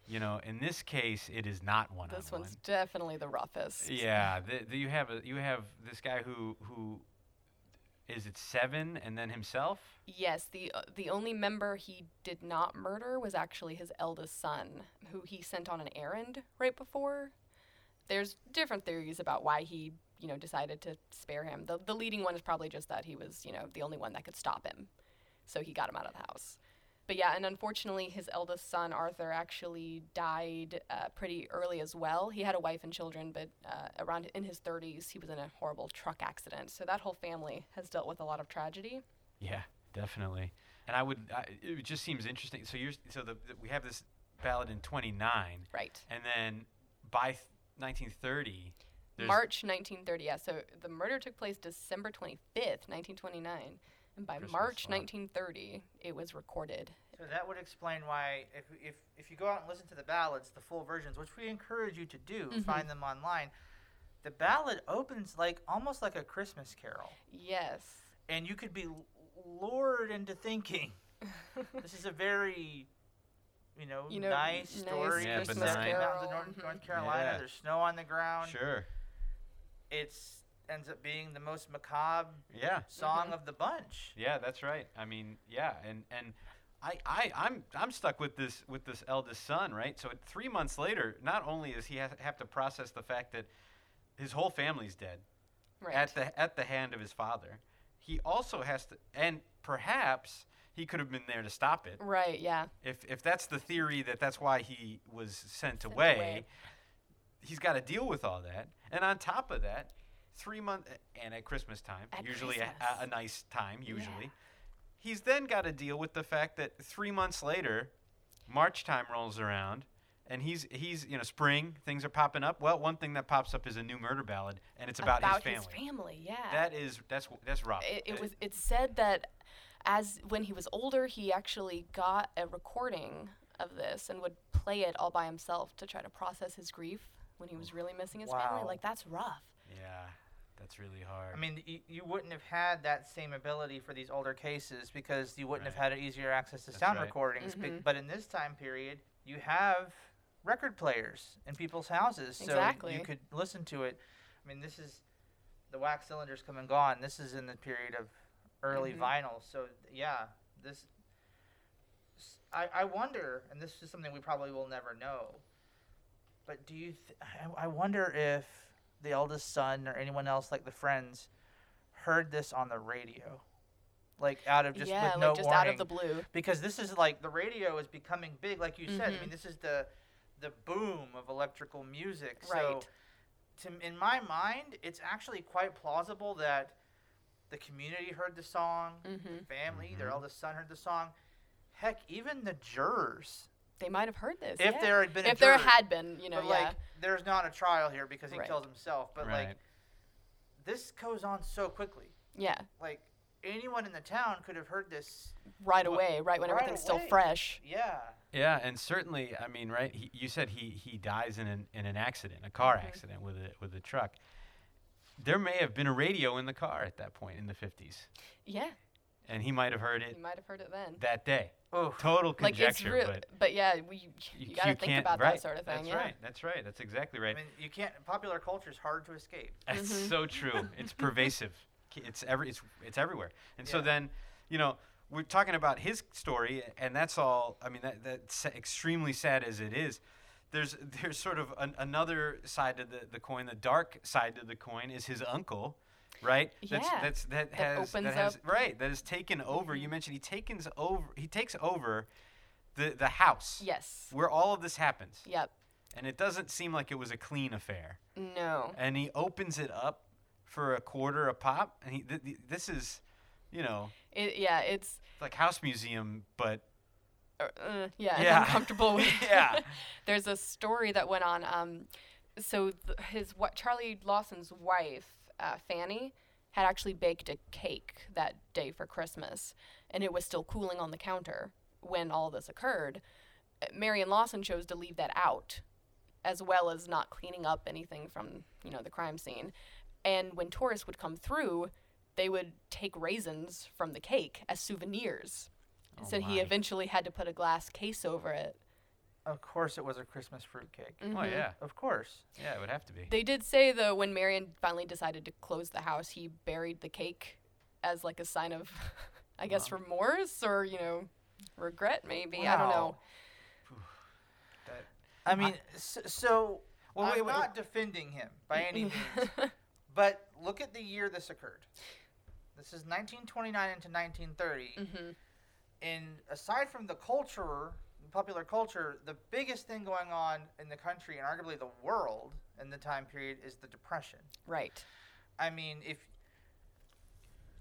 Speaker 1: You know, in this case, it is not one on one.
Speaker 3: this one's definitely the roughest.
Speaker 1: Yeah, the, the, you have a, you have this guy who who is it seven, and then himself.
Speaker 3: Yes, the uh, the only member he did not murder was actually his eldest son, who he sent on an errand right before. There's different theories about why he, you know, decided to spare him. The the leading one is probably just that he was, you know, the only one that could stop him. So he got him out of the house. But yeah, and unfortunately, his eldest son, Arthur, actually died uh, pretty early as well. He had a wife and children, but uh, around in his 30s, he was in a horrible truck accident. So that whole family has dealt with a lot of tragedy.
Speaker 1: Yeah, definitely. And I would, I, it just seems interesting. So you're, so the, the we have this ballad in 29,
Speaker 3: Right.
Speaker 1: and then by th- 1930, there's
Speaker 3: March 1930. Yeah, so the murder took place December 25th, 1929. And by
Speaker 1: Christmas
Speaker 3: March
Speaker 1: song.
Speaker 3: 1930, it was recorded.
Speaker 4: So that would explain why, if, if, if you go out and listen to the ballads, the full versions, which we encourage you to do,
Speaker 3: Mhm.
Speaker 4: find them online, the ballad opens like almost like a Christmas carol.
Speaker 3: Yes.
Speaker 4: And you could be lured into thinking this is a very, you know,
Speaker 3: You know,
Speaker 4: nice
Speaker 3: nice
Speaker 4: story.
Speaker 1: Yeah,
Speaker 4: Christmas
Speaker 1: benign.
Speaker 4: mountains of North. North Carolina.
Speaker 1: Yeah.
Speaker 4: There's snow on the ground.
Speaker 1: sure.
Speaker 4: It's ends up being the most macabre
Speaker 1: Yeah,
Speaker 4: song
Speaker 3: Mhm.
Speaker 4: of the bunch.
Speaker 1: yeah, that's right. I mean, yeah, and and I, I I'm I'm stuck with this with this eldest son, right? So three months later, not only does he have, have to process the fact that his whole family's dead,
Speaker 3: Right.
Speaker 1: at the at the hand of his father. He also has to, and perhaps he could have been there to stop it.
Speaker 3: Right. Yeah.
Speaker 1: If if that's the theory that that's why he was sent,
Speaker 3: Sent
Speaker 1: away,
Speaker 3: away.
Speaker 1: He's got to deal with all that. And on top of that, three months and at Christmas time,
Speaker 3: At
Speaker 1: usually a,
Speaker 3: Christmas.
Speaker 1: a, a nice time, usually. He's then got to deal with the fact that three months later, March time rolls around, and he's he's you know spring things are popping up. Well, one thing that pops up is a new murder ballad, and it's about, his family.
Speaker 3: family. Yeah.
Speaker 1: That is that's that's rough.
Speaker 3: it, it
Speaker 1: Uh,
Speaker 3: was it's said that as when he was older he actually got a recording of this and would play it all by himself to try to process his grief when he was really missing his family like that's rough
Speaker 1: Yeah, that's really hard.
Speaker 4: I mean, you, you wouldn't have had that same ability for these older cases because you wouldn't have had easier access to
Speaker 1: That's
Speaker 4: sound
Speaker 1: right.
Speaker 4: recordings. be-
Speaker 3: Mhm.
Speaker 4: But in this time period, you have record players in people's houses, so
Speaker 3: Exactly.
Speaker 4: you could listen to it. I mean, this is the wax cylinders come and gone. This is in the period of early
Speaker 3: Mhm.
Speaker 4: vinyl, so yeah, this. I wonder, and this is something we probably will never know. But do you? Th- I, I wonder if the eldest son or anyone else like the friends heard this on the radio, like out of just
Speaker 3: yeah
Speaker 4: with no
Speaker 3: like just
Speaker 4: warning.
Speaker 3: out of the blue
Speaker 4: because this is like the radio is becoming big, like you said. I mean, this is the the boom of electrical music. So,
Speaker 3: Right.
Speaker 4: to in my mind, it's actually quite plausible that the community heard the song,
Speaker 3: hmm
Speaker 4: the family, their
Speaker 1: Mhm.
Speaker 4: eldest son heard the song. Heck, even the jurors,
Speaker 3: they might have heard this
Speaker 4: if
Speaker 3: yeah.
Speaker 4: there had been a
Speaker 3: if there
Speaker 4: jury,
Speaker 3: had been you know
Speaker 4: but
Speaker 3: yeah
Speaker 4: like there's not a trial here because he
Speaker 3: Right.
Speaker 4: kills himself. But
Speaker 1: right.
Speaker 4: like this goes on so quickly.
Speaker 3: yeah
Speaker 4: Like anyone in the town could have heard this.
Speaker 3: right away right when
Speaker 4: right
Speaker 3: everything's still fresh
Speaker 4: Yeah.
Speaker 1: Yeah, and certainly, I mean, right? He, you said he, he dies in an in an accident, a car
Speaker 3: Mhm.
Speaker 1: accident with a with a truck. There may have been a radio in the car at that point in the fifties,
Speaker 3: yeah
Speaker 1: and he might have heard
Speaker 3: you
Speaker 1: it
Speaker 3: might have heard it then
Speaker 1: that day.
Speaker 4: Oh.
Speaker 1: Total
Speaker 3: like it's
Speaker 1: conjecture,
Speaker 3: real
Speaker 1: but
Speaker 3: but yeah we you,
Speaker 1: you,
Speaker 3: gotta
Speaker 1: you
Speaker 3: think
Speaker 1: can't,
Speaker 3: about
Speaker 1: right,
Speaker 3: that sort of thing
Speaker 1: That's
Speaker 3: yeah
Speaker 1: right. That's right. That's exactly right.
Speaker 4: I mean, you can't. Popular culture is hard to escape.
Speaker 1: That's
Speaker 3: Mhm.
Speaker 1: so true. It's pervasive. It's every it's it's everywhere. And so then, you know, we're talking about his story, and that's all. I mean, that that's extremely sad as it is. There's there's sort of an, another side to the, the coin. The dark side to the coin is his uncle, right?
Speaker 3: Yeah,
Speaker 1: That's that,
Speaker 3: that
Speaker 1: has
Speaker 3: opens
Speaker 1: that has
Speaker 3: up-
Speaker 1: right that has taken over. You
Speaker 3: Mhm.
Speaker 1: mentioned he takes over. He takes over the the house
Speaker 3: yes
Speaker 1: where all of this happens,
Speaker 3: yep
Speaker 1: and it doesn't seem like it was a clean affair
Speaker 3: no
Speaker 1: and he opens it up for a quarter a pop and he th- th- this is you know
Speaker 3: it, yeah it's
Speaker 1: like house museum but
Speaker 3: uh, uh, yeah,
Speaker 1: Yeah.
Speaker 3: Uncomfortable with.
Speaker 1: Yeah.
Speaker 3: There's a story that went on. Um, so th- his wa- Charlie Lawson's wife, uh, Fanny, had actually baked a cake that day for Christmas, and it was still cooling on the counter when all this occurred. Marion Lawson chose to leave that out, as well as not cleaning up anything from you know the crime scene. And when tourists would come through, they would take raisins from the cake as souvenirs.
Speaker 1: Oh
Speaker 3: so he eventually had to put a glass case over it.
Speaker 4: Of course, it was a Christmas fruitcake.
Speaker 1: oh
Speaker 3: Mhm.
Speaker 1: yeah
Speaker 4: Of course.
Speaker 1: yeah it would have to be
Speaker 3: They did say though when Marion finally decided to close the house, he buried the cake as like a sign of, I guess, remorse or you know, regret maybe. I don't know.
Speaker 4: Wow. I mean, so, so
Speaker 1: Well,
Speaker 4: I'm
Speaker 1: wait, wait,
Speaker 4: not defending him by any means, but look at the year this occurred. This is 1929 into 1930.
Speaker 3: hmm
Speaker 4: And aside from the culture, popular culture, the biggest thing going on in the country and arguably the world in the time period is the Depression.
Speaker 3: Right.
Speaker 4: I mean, if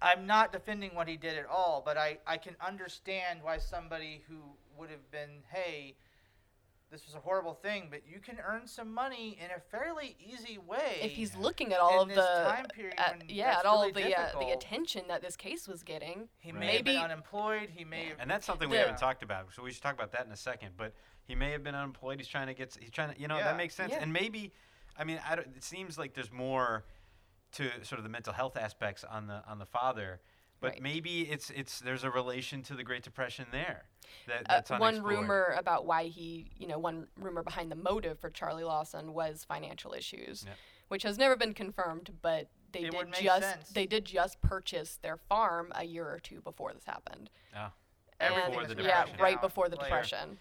Speaker 4: I'm not defending what he did at all, but I, I can understand why somebody who would have been, hey, this was a horrible thing, but you can earn some money in a fairly easy way.
Speaker 3: If he's looking at all
Speaker 4: in
Speaker 3: of
Speaker 4: this
Speaker 3: the
Speaker 4: time period
Speaker 3: at,
Speaker 4: when
Speaker 3: yeah, at all
Speaker 4: really
Speaker 3: of the uh, the attention that this case was getting.
Speaker 4: he
Speaker 1: Right.
Speaker 4: may have been unemployed. He may have
Speaker 1: and that's something we
Speaker 3: The-
Speaker 1: haven't talked about so we should talk about that in a second but he may have been unemployed he's trying to get he's trying to you know
Speaker 4: Yeah.
Speaker 1: that makes sense
Speaker 3: Yeah.
Speaker 1: and maybe i mean I don't, it seems like there's more to sort of the mental health aspects on the on the father but
Speaker 3: Right.
Speaker 1: maybe it's it's there's a relation to the great depression there that,
Speaker 3: Uh, one rumor about why he, you know, one rumor behind the motive for Charlie Lawson was financial issues,
Speaker 1: Yep.
Speaker 3: which has never been confirmed. But they
Speaker 4: It
Speaker 3: did just
Speaker 4: sense.
Speaker 3: they did just purchase their farm a year or two before this happened.
Speaker 1: Oh.
Speaker 4: Everything
Speaker 1: Before
Speaker 3: And-
Speaker 1: the
Speaker 3: yeah, right before the
Speaker 4: later.
Speaker 3: depression.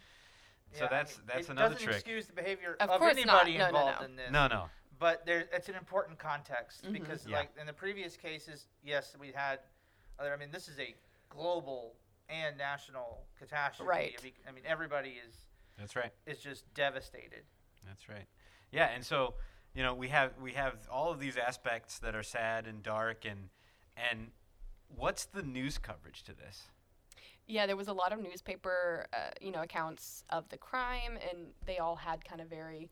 Speaker 1: So that's- that's
Speaker 4: it
Speaker 1: another
Speaker 4: doesn't
Speaker 1: trick.
Speaker 4: excuse the behavior
Speaker 3: Of
Speaker 4: of,
Speaker 3: course not.
Speaker 4: anybody
Speaker 3: No, no,
Speaker 4: involved
Speaker 3: no.
Speaker 4: in this.
Speaker 1: no no
Speaker 4: but there it's an important context
Speaker 3: Mhm.
Speaker 4: because
Speaker 1: Yeah.
Speaker 4: like in the previous cases, yes, we had other. I mean, this is a global and national catastrophe.
Speaker 3: Right.
Speaker 4: I mean, I mean, everybody is
Speaker 1: That's right.
Speaker 4: is just devastated.
Speaker 1: That's right. Yeah, and so you know we have we have all of these aspects that are sad and dark and and what's the news coverage to this?
Speaker 3: Yeah, there was a lot of newspaper, uh, you know, accounts of the crime, and they all had kind of very,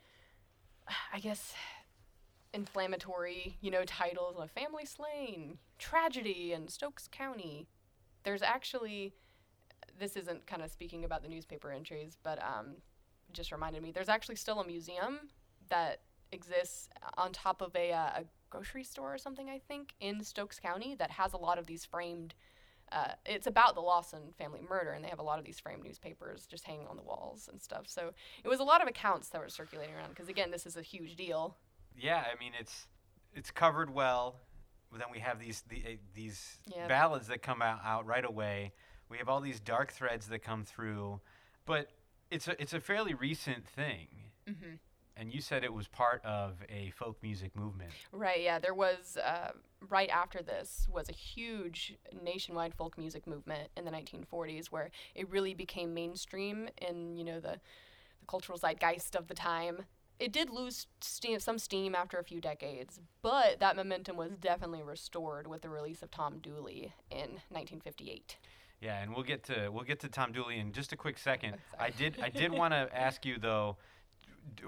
Speaker 3: I guess, inflammatory, you know, titles like "Family Slain," "Tragedy," and Stokes County. There's actually, this isn't kind of speaking about the newspaper entries, but um, just reminded me. There's actually still a museum that exists on top of a, uh, a grocery store or something, I think, in Stokes County that has a lot of these framed uh, it's about the Lawson family murder, and they have a lot of these framed newspapers just hanging on the walls and stuff. So it was a lot of accounts that were circulating around because again, this is a huge deal.
Speaker 1: Yeah, I mean it's it's covered well. But then we have these the, uh, these
Speaker 3: Yep.
Speaker 1: ballads that come out, out right away. We have all these dark threads that come through, but it's a it's a fairly recent thing.
Speaker 3: Mm-hmm.
Speaker 1: And you said it was part of a folk music movement.
Speaker 3: Right. Yeah. There was uh, right after this was a huge nationwide folk music movement in the 1940s where it really became mainstream in you know the, the cultural zeitgeist of the time. It did lose steam, some steam after a few decades, but that momentum was definitely restored with the release of Tom Dooley in 1958.
Speaker 1: Yeah, and we'll get to we'll get to Tom Dooley in just a quick second. I did I did want to ask you though,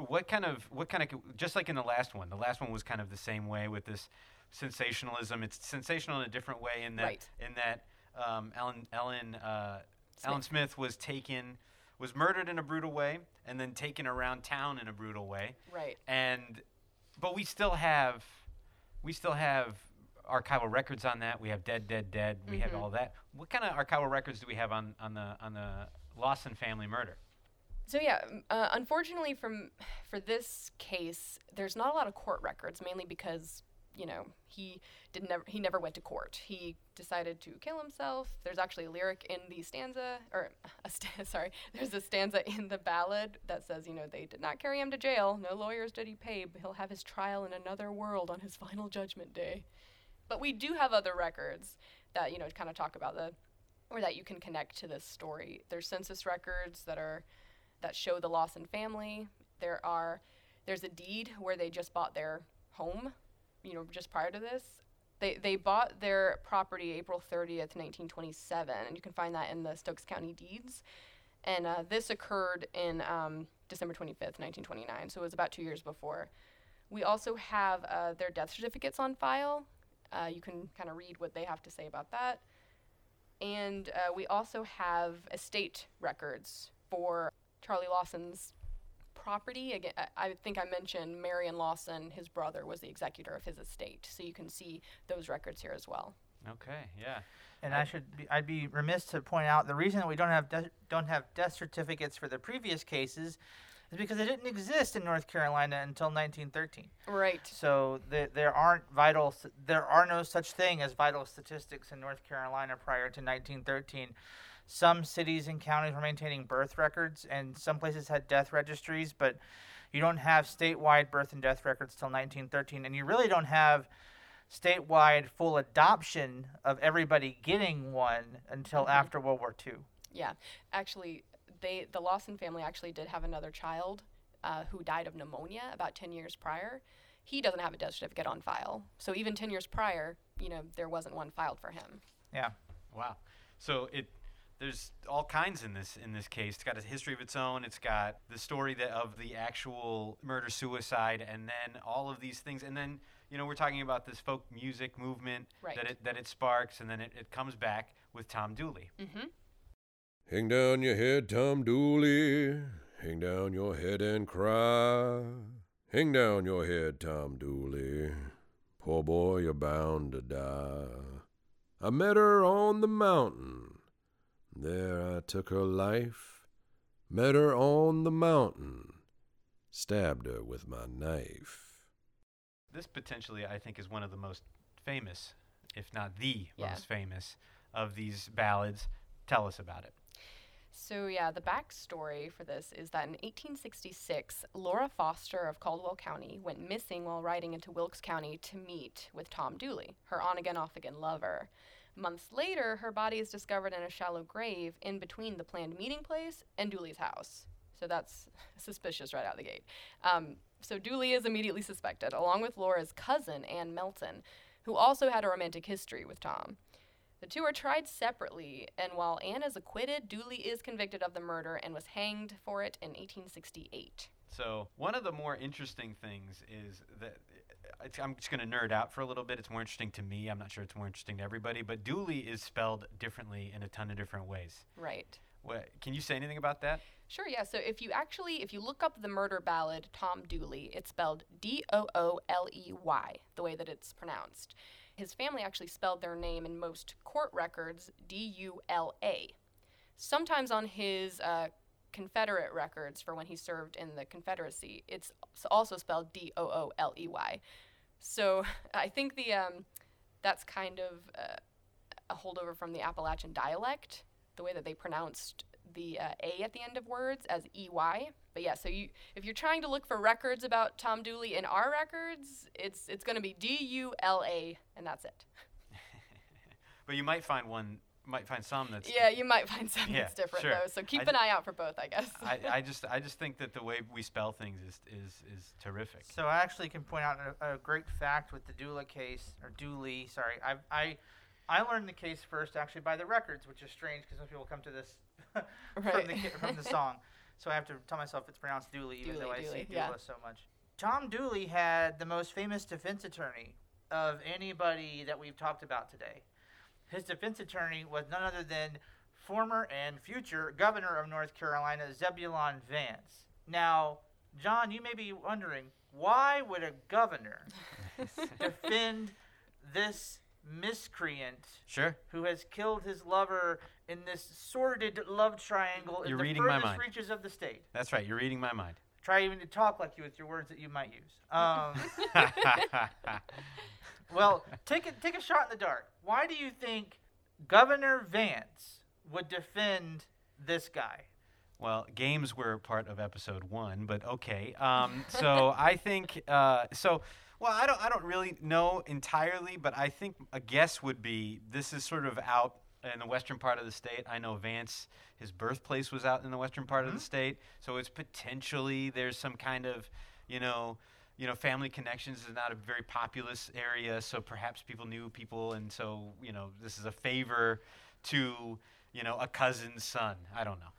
Speaker 1: what kind of what kind of just like in the last one, the last one was kind of the same way with this sensationalism. It's sensational in a different way in that
Speaker 3: Right.
Speaker 1: in that um, Ellen Ellen uh, Ellen Smith was taken was murdered in a brutal way and then taken around town in a brutal way.
Speaker 3: Right.
Speaker 1: and but we still have we still have archival records on that. We have dead dead dead. We have
Speaker 3: Mhm.
Speaker 1: all that. What kind of archival records do we have on on the on the lawson family murder?
Speaker 3: So yeah, uh, unfortunately, from for this case, there's not a lot of court records, mainly because you know he did never he never went to court. He decided to kill himself. There's actually a lyric in the stanza, or a sta- sorry, there's a stanza in the ballad that says, you know, they did not carry him to jail. No lawyers did he pay. But he'll have his trial in another world on his final judgment day. But we do have other records that you know kind of talk about the or that you can connect to this story. There's census records that are that show the Lawson family. There are there's a deed where they just bought their home, you know, just prior to this. They they bought their property April 30th, 1927, and you can find that in the Stokes County deeds. And uh, this occurred in um, December 25th, 1929, so it was about two years before. We also have uh, their death certificates on file. Uh, you can kind of read what they have to say about that. And uh, we also have estate records for Charlie Lawson's property. Again, I- I think I mentioned Marion Lawson, his brother, was the executor of his estate. So you can see those records here as well.
Speaker 1: okay yeah
Speaker 4: And I should be, I'd be remiss to point out the reason that we don't have de- don't have death certificates for the previous cases is because they didn't exist in North Carolina until 1913.
Speaker 3: Right.
Speaker 4: So there, there aren't vital there are no such thing as vital statistics in North Carolina prior to 1913. Some cities and counties were maintaining birth records, and some places had death registries, but you don't have statewide birth and death records till 1913, and you really don't have statewide full adoption of everybody getting one until
Speaker 3: Mhm.
Speaker 4: after World War II.
Speaker 3: Yeah. Actually, they the Lawson family actually did have another child uh, who died of pneumonia about 10 years prior. He doesn't have a death certificate on file. So even 10 years prior, you know, there wasn't one filed for him.
Speaker 4: Yeah.
Speaker 1: wow so it there's all kinds in this in this case it's got a history of its own it's got the story that of the actual murder suicide and then all of these things and then you know we're talking about this folk music movement
Speaker 3: Right.
Speaker 1: that it that it sparks and then it, it comes back with tom dooley
Speaker 3: Mm-hmm.
Speaker 5: Hang down your head, Tom Dooley. Hang down your head and cry. Hang down your head, Tom Dooley. Poor boy, you're bound to die. I met her on the mountain. There I took her life. Met her on the mountain. Stabbed her with my knife.
Speaker 1: this potentially i think is one of the most famous if not the
Speaker 3: Yeah.
Speaker 1: most famous of these ballads tell us about it
Speaker 3: So, yeah, the backstory for this is that in 1866, Laura Foster of Caldwell County went missing while riding into Wilkes County to meet with Tom Dooley, her on again, off again lover. Months later, her body is discovered in a shallow grave in between the planned meeting place and Dooley's house. So that's suspicious right out of the gate. Um, so Dooley is immediately suspected, along with Laura's cousin, Ann Melton, who also had a romantic history with Tom. The two are tried separately, and while Ann is acquitted, Dooley is convicted of the murder and was hanged for it in 1868.
Speaker 1: So one of the more interesting things is that I'm just going to nerd out for a little bit. It's more interesting to me. I'm not sure it's more interesting to everybody, but Dooley is spelled differently in a ton of different ways.
Speaker 3: Right.
Speaker 1: What, can you say anything about that?
Speaker 3: Sure, yeah. So if you actually, if you look up the murder ballad Tom Dooley, it's spelled D O O L E Y, the way that it's pronounced. His family actually spelled their name in most court records D U L A. Sometimes on his uh, Confederate records for when he served in the Confederacy, it's also spelled D O O L E Y. So I think the um, that's kind of uh, a holdover from the Appalachian dialect, the way that they pronounced the uh, A at the end of words as EY. But yeah, so you if you're trying to look for records about Tom Dooley in our records, it's it's going to be D U L A and that's it.
Speaker 1: but you might find one might find some that's
Speaker 3: yeah you might find some
Speaker 1: Yeah,
Speaker 3: that's different
Speaker 1: sure.
Speaker 3: though so keep
Speaker 1: I
Speaker 3: an
Speaker 1: ju-
Speaker 3: eye out for both i guess
Speaker 1: I, I just I just think that the way we spell things is is, is terrific.
Speaker 4: So I actually can point out a, a great fact with the Dooley case or Dooley. Sorry, I I I learned the case first actually by the records, which is strange because most people come to this from
Speaker 3: Right.
Speaker 4: the from the song. So I have to tell myself it's pronounced Dooley, even
Speaker 3: Dooley,
Speaker 4: though I
Speaker 3: Dooley,
Speaker 4: see
Speaker 3: yeah.
Speaker 4: Dooley so much. Tom Dooley had the most famous defense attorney of anybody that we've talked about today. His defense attorney was none other than former and future governor of North Carolina, Zebulon Vance. Now, John, you may be wondering why would a governor defend this miscreant
Speaker 1: Sure.
Speaker 4: who has killed his lover in this sordid love triangle
Speaker 1: You're
Speaker 4: in the
Speaker 1: reading my
Speaker 4: furthest
Speaker 1: mind.
Speaker 4: reaches of the state?
Speaker 1: That's right. You're reading my mind.
Speaker 4: Try even to talk like you with your words that you might use. Um, well, take a, take a shot in the dark. Why do you think Governor Vance would defend this guy?
Speaker 1: Well, games were part of episode one, but okay. Um, so I think uh, so. Well, I don't. I don't really know entirely, but I think a guess would be this is sort of out in the western part of the state. I know Vance, his birthplace was out in the western part of the state, so it's potentially there's some kind of, you know, you know, family connections is not a very populous area, so perhaps people knew people, and so you know, this is a favor to you know a cousin's son. I don't know.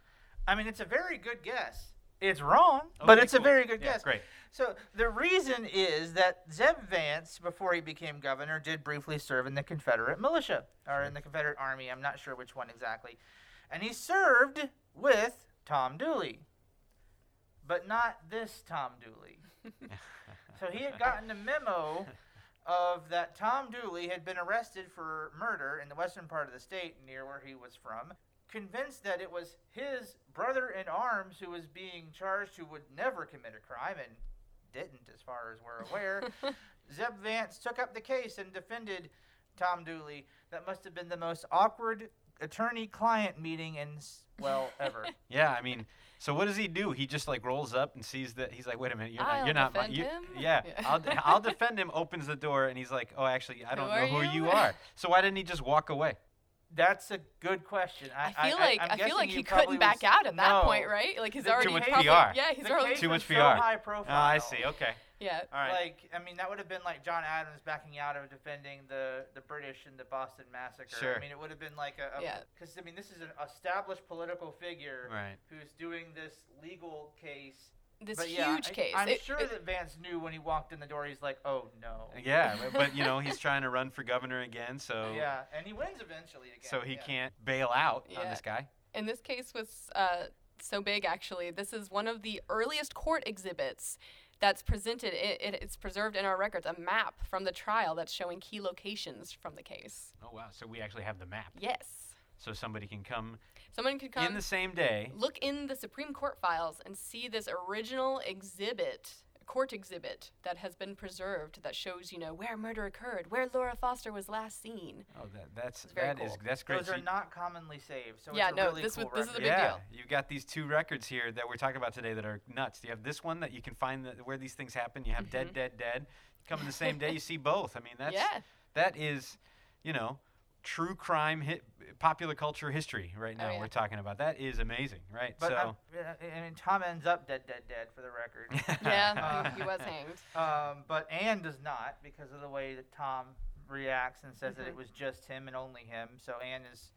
Speaker 4: I mean, it's a very good guess. It's wrong, oh, but
Speaker 1: Okay,
Speaker 4: it's a very good
Speaker 1: Yeah,
Speaker 4: guess.
Speaker 1: great.
Speaker 4: So the reason is that Zeb Vance, before he became governor, did briefly serve in the Confederate militia or in the Confederate Army. I'm not sure which one exactly, and he served with Tom Dooley, but not this Tom Dooley. so he had gotten a memo of that Tom Dooley had been arrested for murder in the western part of the state near where he was from. Convinced that it was his brother in arms who was being charged, who would never commit a crime and didn't, as far as we're aware, Zeb Vance took up the case and defended Tom Dooley. That must have been the most awkward attorney client meeting in, s- well, ever.
Speaker 1: Yeah, I mean, so what does he do? He just like rolls up and sees that he's like, wait a minute, you're not,
Speaker 3: I'll
Speaker 1: you're not my, you,
Speaker 3: him?
Speaker 1: yeah,
Speaker 3: Yeah.
Speaker 1: I'll, I'll defend him. Opens the door and he's like, oh, actually, I don't
Speaker 3: Who
Speaker 1: know who
Speaker 3: you?
Speaker 1: you are. So why didn't he just walk away?
Speaker 4: That's a good question. I,
Speaker 3: I feel like
Speaker 4: I'm
Speaker 3: I, feel like
Speaker 4: he
Speaker 3: he couldn't back
Speaker 4: was-
Speaker 3: out at that
Speaker 4: No.
Speaker 3: point, right? Like he's
Speaker 4: The-
Speaker 3: already
Speaker 1: Too much
Speaker 3: probably,
Speaker 1: PR.
Speaker 3: Yeah, he's
Speaker 4: The
Speaker 3: already
Speaker 1: Too much
Speaker 4: was so
Speaker 1: PR.
Speaker 4: high
Speaker 1: Oh,
Speaker 4: profile.
Speaker 1: Ah, I see. Okay.
Speaker 3: Yeah.
Speaker 1: All right.
Speaker 4: Like, I mean, that would have been like John Adams backing out of defending the, the British in the Boston Massacre.
Speaker 1: Sure.
Speaker 4: I mean, it would have been like a.
Speaker 3: Yeah.
Speaker 4: Because, I mean, this is an established political figure
Speaker 1: right.
Speaker 4: who's doing this legal case.
Speaker 3: This
Speaker 4: but
Speaker 3: huge
Speaker 4: yeah, I-
Speaker 3: case.
Speaker 4: I'm
Speaker 3: It-
Speaker 4: sure
Speaker 3: it-
Speaker 4: that Vance knew when he walked in the door, he's like, oh, no.
Speaker 1: Yeah, but, but you know he's trying to run for governor again, so
Speaker 4: Yeah, and he wins eventually again.
Speaker 1: so he
Speaker 4: yeah.
Speaker 1: can't bail out on this guy.
Speaker 3: And this case was uh, so big, actually. This is one of the earliest court exhibits that's presented. It, it, it's preserved in our records, a map from the trial that's showing key locations from the case.
Speaker 1: Oh wow! So we actually have the map,
Speaker 3: Yes.
Speaker 1: so somebody can come,
Speaker 3: Someone could come
Speaker 1: in the same day.
Speaker 3: look in the Supreme Court files and see this original exhibit court exhibit that has been preserved that shows, you know, where murder occurred, where Laura Foster was last seen.
Speaker 1: Oh, that, that's
Speaker 3: It's very
Speaker 1: that is-
Speaker 3: cool.
Speaker 1: that's great.
Speaker 4: Those are not commonly saved. So
Speaker 3: Yeah,
Speaker 4: it's a
Speaker 3: no,
Speaker 4: really
Speaker 3: this
Speaker 4: cool
Speaker 3: would- this is a
Speaker 4: record.
Speaker 3: big
Speaker 1: yeah,
Speaker 3: deal.
Speaker 1: you've got these two records here that we're talking about today that are nuts. You have this one that you can find the, where these things happen. You have Dead,
Speaker 3: Mhm.
Speaker 1: Dead, Dead. Come in the same day, you see both. I mean, that's
Speaker 3: yeah.
Speaker 1: that is, you know, true crime hit popular culture history right
Speaker 3: Oh,
Speaker 1: now.
Speaker 3: yeah.
Speaker 1: We're talking about that is amazing, right?
Speaker 4: But
Speaker 1: so
Speaker 4: um, I mean, Tom ends up dead, dead, dead for the record.
Speaker 3: Yeah,
Speaker 4: Uh,
Speaker 3: he, he was hanged.
Speaker 4: um, but Anne does not because of the way that Tom reacts and says that it
Speaker 3: Mhm.
Speaker 4: was just him and only him. So Anne is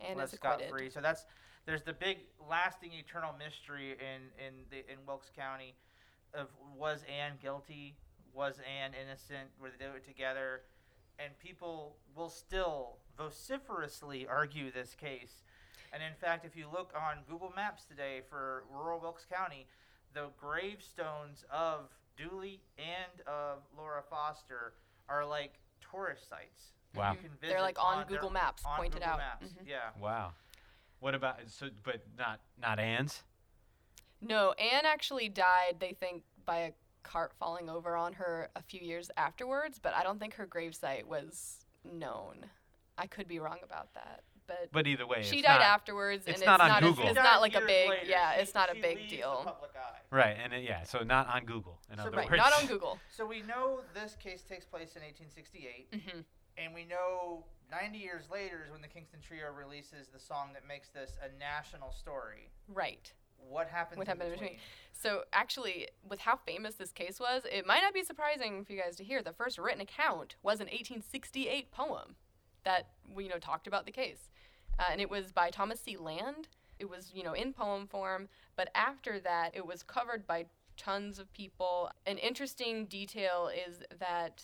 Speaker 3: And
Speaker 4: left
Speaker 3: is
Speaker 4: scot
Speaker 3: acquitted.
Speaker 4: free. So that's there's the big lasting eternal mystery in in the in Wilkes County of was Anne guilty? Was Anne innocent? Were they do it together? And people will still vociferously argue this case. And in fact, if you look on Google Maps today for rural Wilkes County, the gravestones of Dooley and of Laura Foster are like tourist sites.
Speaker 1: Wow.
Speaker 4: you can
Speaker 3: They're like on
Speaker 4: their-
Speaker 3: Google Maps,
Speaker 4: on
Speaker 3: pointed
Speaker 4: Google
Speaker 3: out.
Speaker 4: Maps.
Speaker 3: Mhm.
Speaker 4: Yeah.
Speaker 1: wow. What about so? But not not Anne's.
Speaker 3: No, Anne actually died, they think, by a cart falling over on her a few years afterwards, but I don't think her gravesite was known. I could be wrong about that. But,
Speaker 1: But either way,
Speaker 3: she
Speaker 1: it's
Speaker 3: died
Speaker 1: not,
Speaker 3: afterwards,
Speaker 1: it's
Speaker 3: and
Speaker 1: not
Speaker 3: it's
Speaker 1: on
Speaker 3: not,
Speaker 1: Google.
Speaker 3: A, it's not like a big,
Speaker 4: later.
Speaker 3: yeah,
Speaker 4: She-
Speaker 3: it's not a big deal.
Speaker 1: Right, and it, yeah, so not on Google. In
Speaker 4: So
Speaker 1: other
Speaker 3: Right,
Speaker 1: words,
Speaker 3: not on Google.
Speaker 4: So we know this case takes place in 1868,
Speaker 3: hmm
Speaker 4: and we know 90 years later is when the Kingston Trio releases the song that makes this a national story.
Speaker 3: Right.
Speaker 4: What happens?
Speaker 3: What happened in between?
Speaker 4: between?
Speaker 3: So actually, with how famous this case was, it might not be surprising for you guys to hear the first written account was an 1868 poem that we you know talked about the case, uh, and it was by Thomas C. Land. It was you know in poem form, but after that, it was covered by tons of people. An interesting detail is that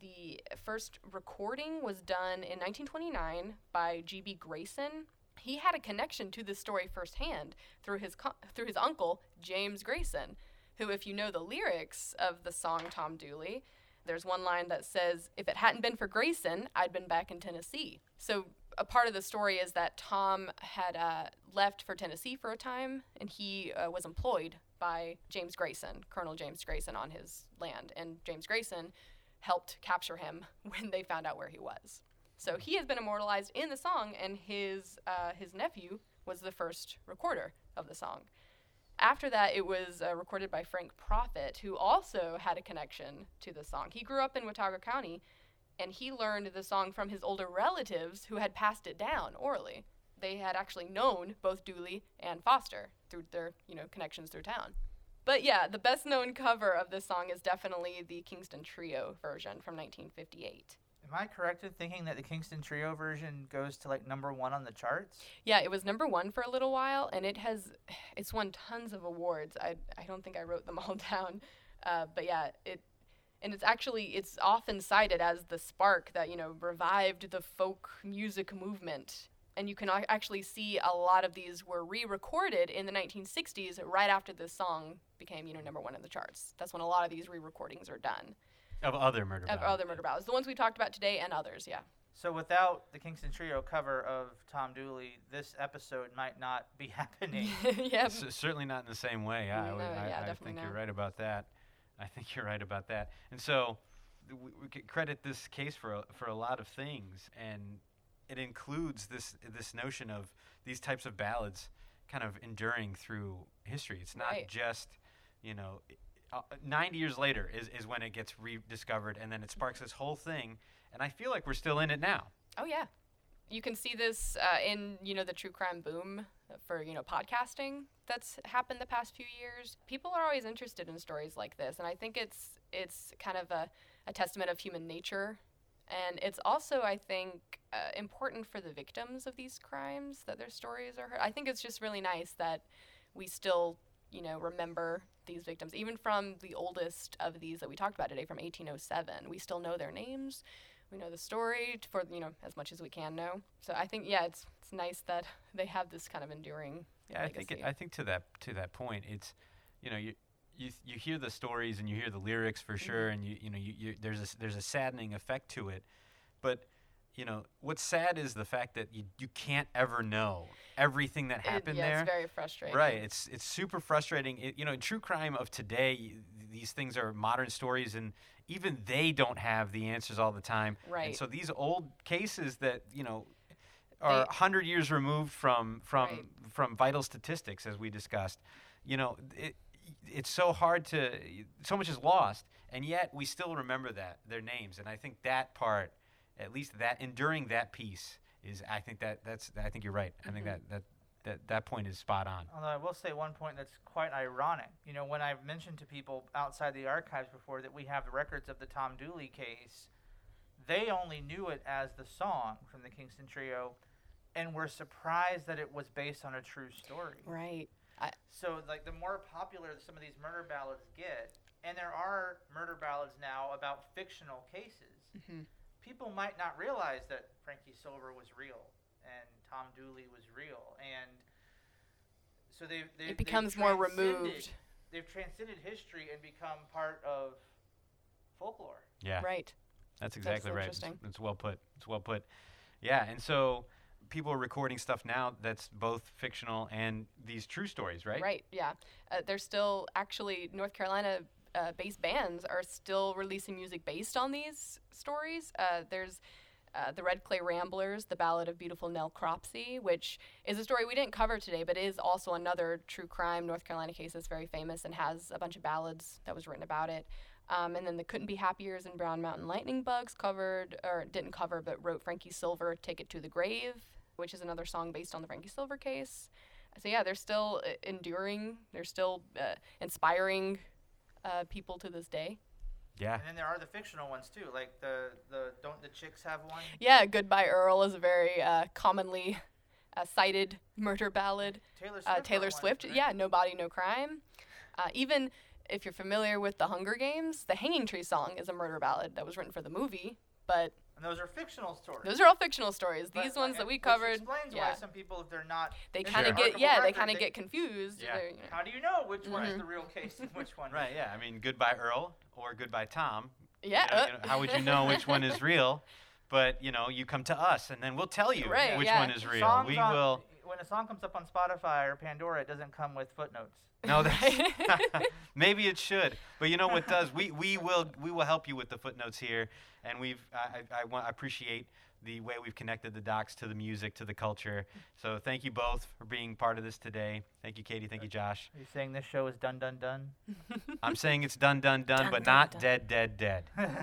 Speaker 3: the first recording was done in 1929 by G.B. Grayson. He had a connection to this story firsthand through his co- through his uncle James Grayson, who, if you know the lyrics of the song Tom Dooley, there's one line that says, "If it hadn't been for Grayson, I'd been back in Tennessee." So a part of the story is that Tom had uh, left for Tennessee for a time, and he uh, was employed by James Grayson, Colonel James Grayson, on his land, and James Grayson helped capture him when they found out where he was. So he has been immortalized in the song, and his uh, his nephew was the first recorder of the song. After that, it was uh, recorded by Frank Proffitt, who also had a connection to the song. He grew up in Watauga County, and he learned the song from his older relatives who had passed it down orally. They had actually known both Dooley and Foster through their you know connections through town. But yeah, the best known cover of this song is definitely the Kingston Trio version from 1958.
Speaker 4: Am I correct in thinking that the Kingston Trio version goes to like number one on the charts?
Speaker 3: Yeah, it was number one for a little while, and it has, it's won tons of awards. I, I don't think I wrote them all down, uh, but yeah, it, and it's actually it's often cited as the spark that you know revived the folk music movement. And you can actually see a lot of these were re-recorded in the 1960s, right after this song became you know number one in the charts. That's when a lot of these re-recordings are done
Speaker 1: of other murder.
Speaker 3: of
Speaker 1: ballads.
Speaker 3: other murder ballads, the ones we talked about today and others. Yeah.
Speaker 4: So without the Kingston Trio cover of Tom Dooley, this episode might not be happening.
Speaker 3: yeah.
Speaker 1: S- certainly not in the same way. Yeah, I, would,
Speaker 3: No,
Speaker 1: I,
Speaker 3: yeah,
Speaker 1: I
Speaker 3: definitely
Speaker 1: think you're right about that. I think you're right about that. And so th- we, we could credit this case for a, for a lot of things, and it includes this this notion of these types of ballads kind of enduring through history. It's not
Speaker 3: Right.
Speaker 1: just you know. Uh, 90 years later is, is when it gets rediscovered and then it sparks this whole thing and i feel like we're still in it now
Speaker 3: Oh yeah, you can see this uh, in you know the true crime boom for you know podcasting that's happened the past few years. People are always interested in stories like this, and I think it's it's kind of a, a testament of human nature, and it's also I think uh, important for the victims of these crimes that their stories are heard. I think it's just really nice that we still you know remember these victims even from the oldest of these that we talked about today from 1807 we still know their names we know the story for you know as much as we can know. So I think yeah, it's it's nice that they have this kind of enduring.
Speaker 1: Yeah, I think it. I think to that to that point, it's you know you you you hear the stories and you hear the lyrics for sure,
Speaker 3: Mm-hmm.
Speaker 1: and you you know you, you there's a there's a saddening effect to it, but you know what's sad is the fact that you you can't ever know everything that
Speaker 3: It-
Speaker 1: happened
Speaker 3: yeah,
Speaker 1: there.
Speaker 3: it's very frustrating.
Speaker 1: Right. It's it's super frustrating. It, you know, true crime of today, these things are modern stories, and even they don't have the answers all the time.
Speaker 3: Right.
Speaker 1: And so these old cases that you know are
Speaker 3: They-
Speaker 1: hundred years removed from from
Speaker 3: Right.
Speaker 1: from vital statistics, as we discussed. You know, it, it's so hard to so much is lost, and yet we still remember that their names. And I think that part, at least that enduring that piece, is I think that that's I think you're right. I think that that that that point is spot on.
Speaker 4: Although I will say one point that's quite ironic. You know, when I've mentioned to people outside the archives before that we have the records of the Tom Dooley case, they only knew it as the song from the Kingston Trio and were surprised that it was based on a true story.
Speaker 3: Right.
Speaker 4: So, like, the more popular some of these murder ballads get, and there are murder ballads now about fictional cases,
Speaker 3: Mhm.
Speaker 4: People might not realize that Frankie Silver was real and Tom Dooley was real, and so they they
Speaker 3: It becomes more removed.
Speaker 4: They've transcended history and become part of folklore.
Speaker 1: Yeah.
Speaker 3: Right.
Speaker 1: That's exactly right. It's, it's well put. It's well put. Yeah, and so people are recording stuff now that's both fictional and these true stories, right?
Speaker 3: Right. Yeah. Uh, there's still actually North Carolina uh, based bands are still releasing music based on these stories. Uh, there's uh, the Red Clay Ramblers, the Ballad of Beautiful Nell Cropsey, which is a story we didn't cover today, but is also another true crime North Carolina case that's very famous and has a bunch of ballads that was written about it. Um, and then the Couldn't Be Happiers and Brown Mountain Lightning Bugs covered, or didn't cover, but wrote Frankie Silver, Take It to the Grave, which is another song based on the Frankie Silver case. So yeah, they're still uh, enduring. They're still uh, inspiring uh, people to this day.
Speaker 1: Yeah.
Speaker 4: And then there are the fictional ones too, like the the don't the chicks have one?
Speaker 3: Yeah, Goodbye Earl is a very uh, commonly uh, cited murder ballad.
Speaker 4: Taylor Swift.
Speaker 3: Uh,
Speaker 4: wrote
Speaker 3: Taylor
Speaker 4: one,
Speaker 3: Swift,
Speaker 4: right?
Speaker 3: yeah, No Body, No Crime. Uh, even if you're familiar with the Hunger Games, the Hanging Tree song is a murder ballad that was written for the movie. But
Speaker 4: And those are fictional stories.
Speaker 3: those are all fictional stories.
Speaker 4: But-
Speaker 3: These ones that we
Speaker 4: which
Speaker 3: covered,
Speaker 4: explains
Speaker 3: yeah,
Speaker 4: why some people, if they're not,
Speaker 3: they kind of get
Speaker 4: archival
Speaker 3: yeah, they kind of get confused.
Speaker 1: Yeah.
Speaker 3: You know.
Speaker 4: How do you know which one is
Speaker 3: Mhm.
Speaker 4: the real case and which one?
Speaker 1: Right. Yeah. I mean, goodbye Earl or goodbye Tom. You
Speaker 3: Yeah.
Speaker 1: know,
Speaker 3: uh,
Speaker 1: you know, how would you know which one is real? But you know, you come to us, and then we'll tell you
Speaker 3: Right,
Speaker 1: which
Speaker 3: yeah.
Speaker 1: one is real.
Speaker 4: Songs
Speaker 1: we
Speaker 4: on-
Speaker 1: will.
Speaker 4: When a song comes up on Spotify or Pandora, it doesn't come with footnotes.
Speaker 1: No, that's, maybe it should. But you know what does? We we will we will help you with the footnotes here, and we've I I, I want I appreciate the way we've connected the docs to the music to the culture. So thank you both for being part of this today. Thank you, Katie. Thank you, Josh.
Speaker 4: Are you saying this show is done, done, done?
Speaker 1: I'm saying it's done, done, done,
Speaker 3: Done,
Speaker 1: but
Speaker 3: done,
Speaker 1: not
Speaker 3: done.
Speaker 1: dead, dead, dead.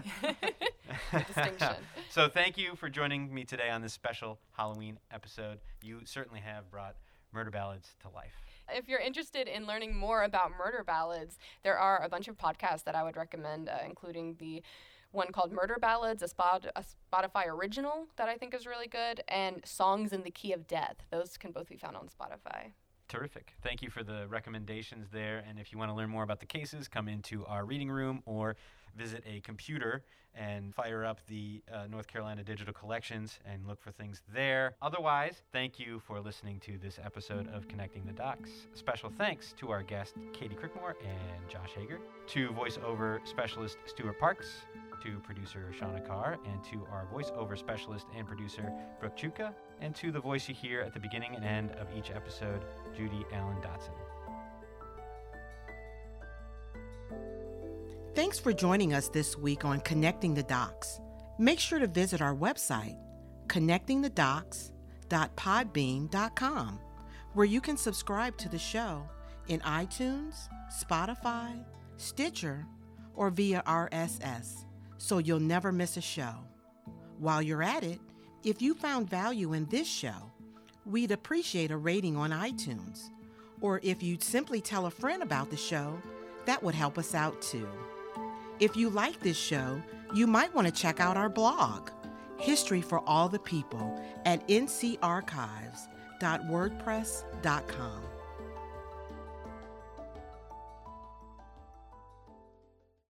Speaker 3: distinction.
Speaker 1: so thank you for joining me today on this special Halloween episode. You certainly have brought murder ballads to life.
Speaker 3: If you're interested in learning more about murder ballads, there are a bunch of podcasts that I would recommend, uh, including the one called Murder Ballads, a, a Spotify original that I think is really good, and Songs in the Key of Death. Those can both be found on Spotify.
Speaker 1: Terrific. Thank you for the recommendations there. And if you want to learn more about the cases, come into our reading room or visit a computer and fire up the uh, North Carolina Digital Collections and look for things there. Otherwise, thank you for listening to this episode of Connecting the Docs. Special thanks to our guest, Katie Crickmore and Josh Hager, to voiceover specialist Stuart Parks, to producer Shauna Carr, and to our voiceover specialist and producer Brooke Chuka, and to the voice you hear at the beginning and end of each episode, Judy Allen Dotson.
Speaker 2: Thanks for joining us this week on Connecting the Docs. Make sure to visit our website, connectingthedocs.podbean.com, where you can subscribe to the show in iTunes, Spotify, Stitcher, or via RSS, so you'll never miss a show. While you're at it, if you found value in this show, we'd appreciate a rating on iTunes. Or if you'd simply tell a friend about the show, that would help us out too. If you like this show, you might want to check out our blog, History for All the People, at ncarchives.wordpress.com.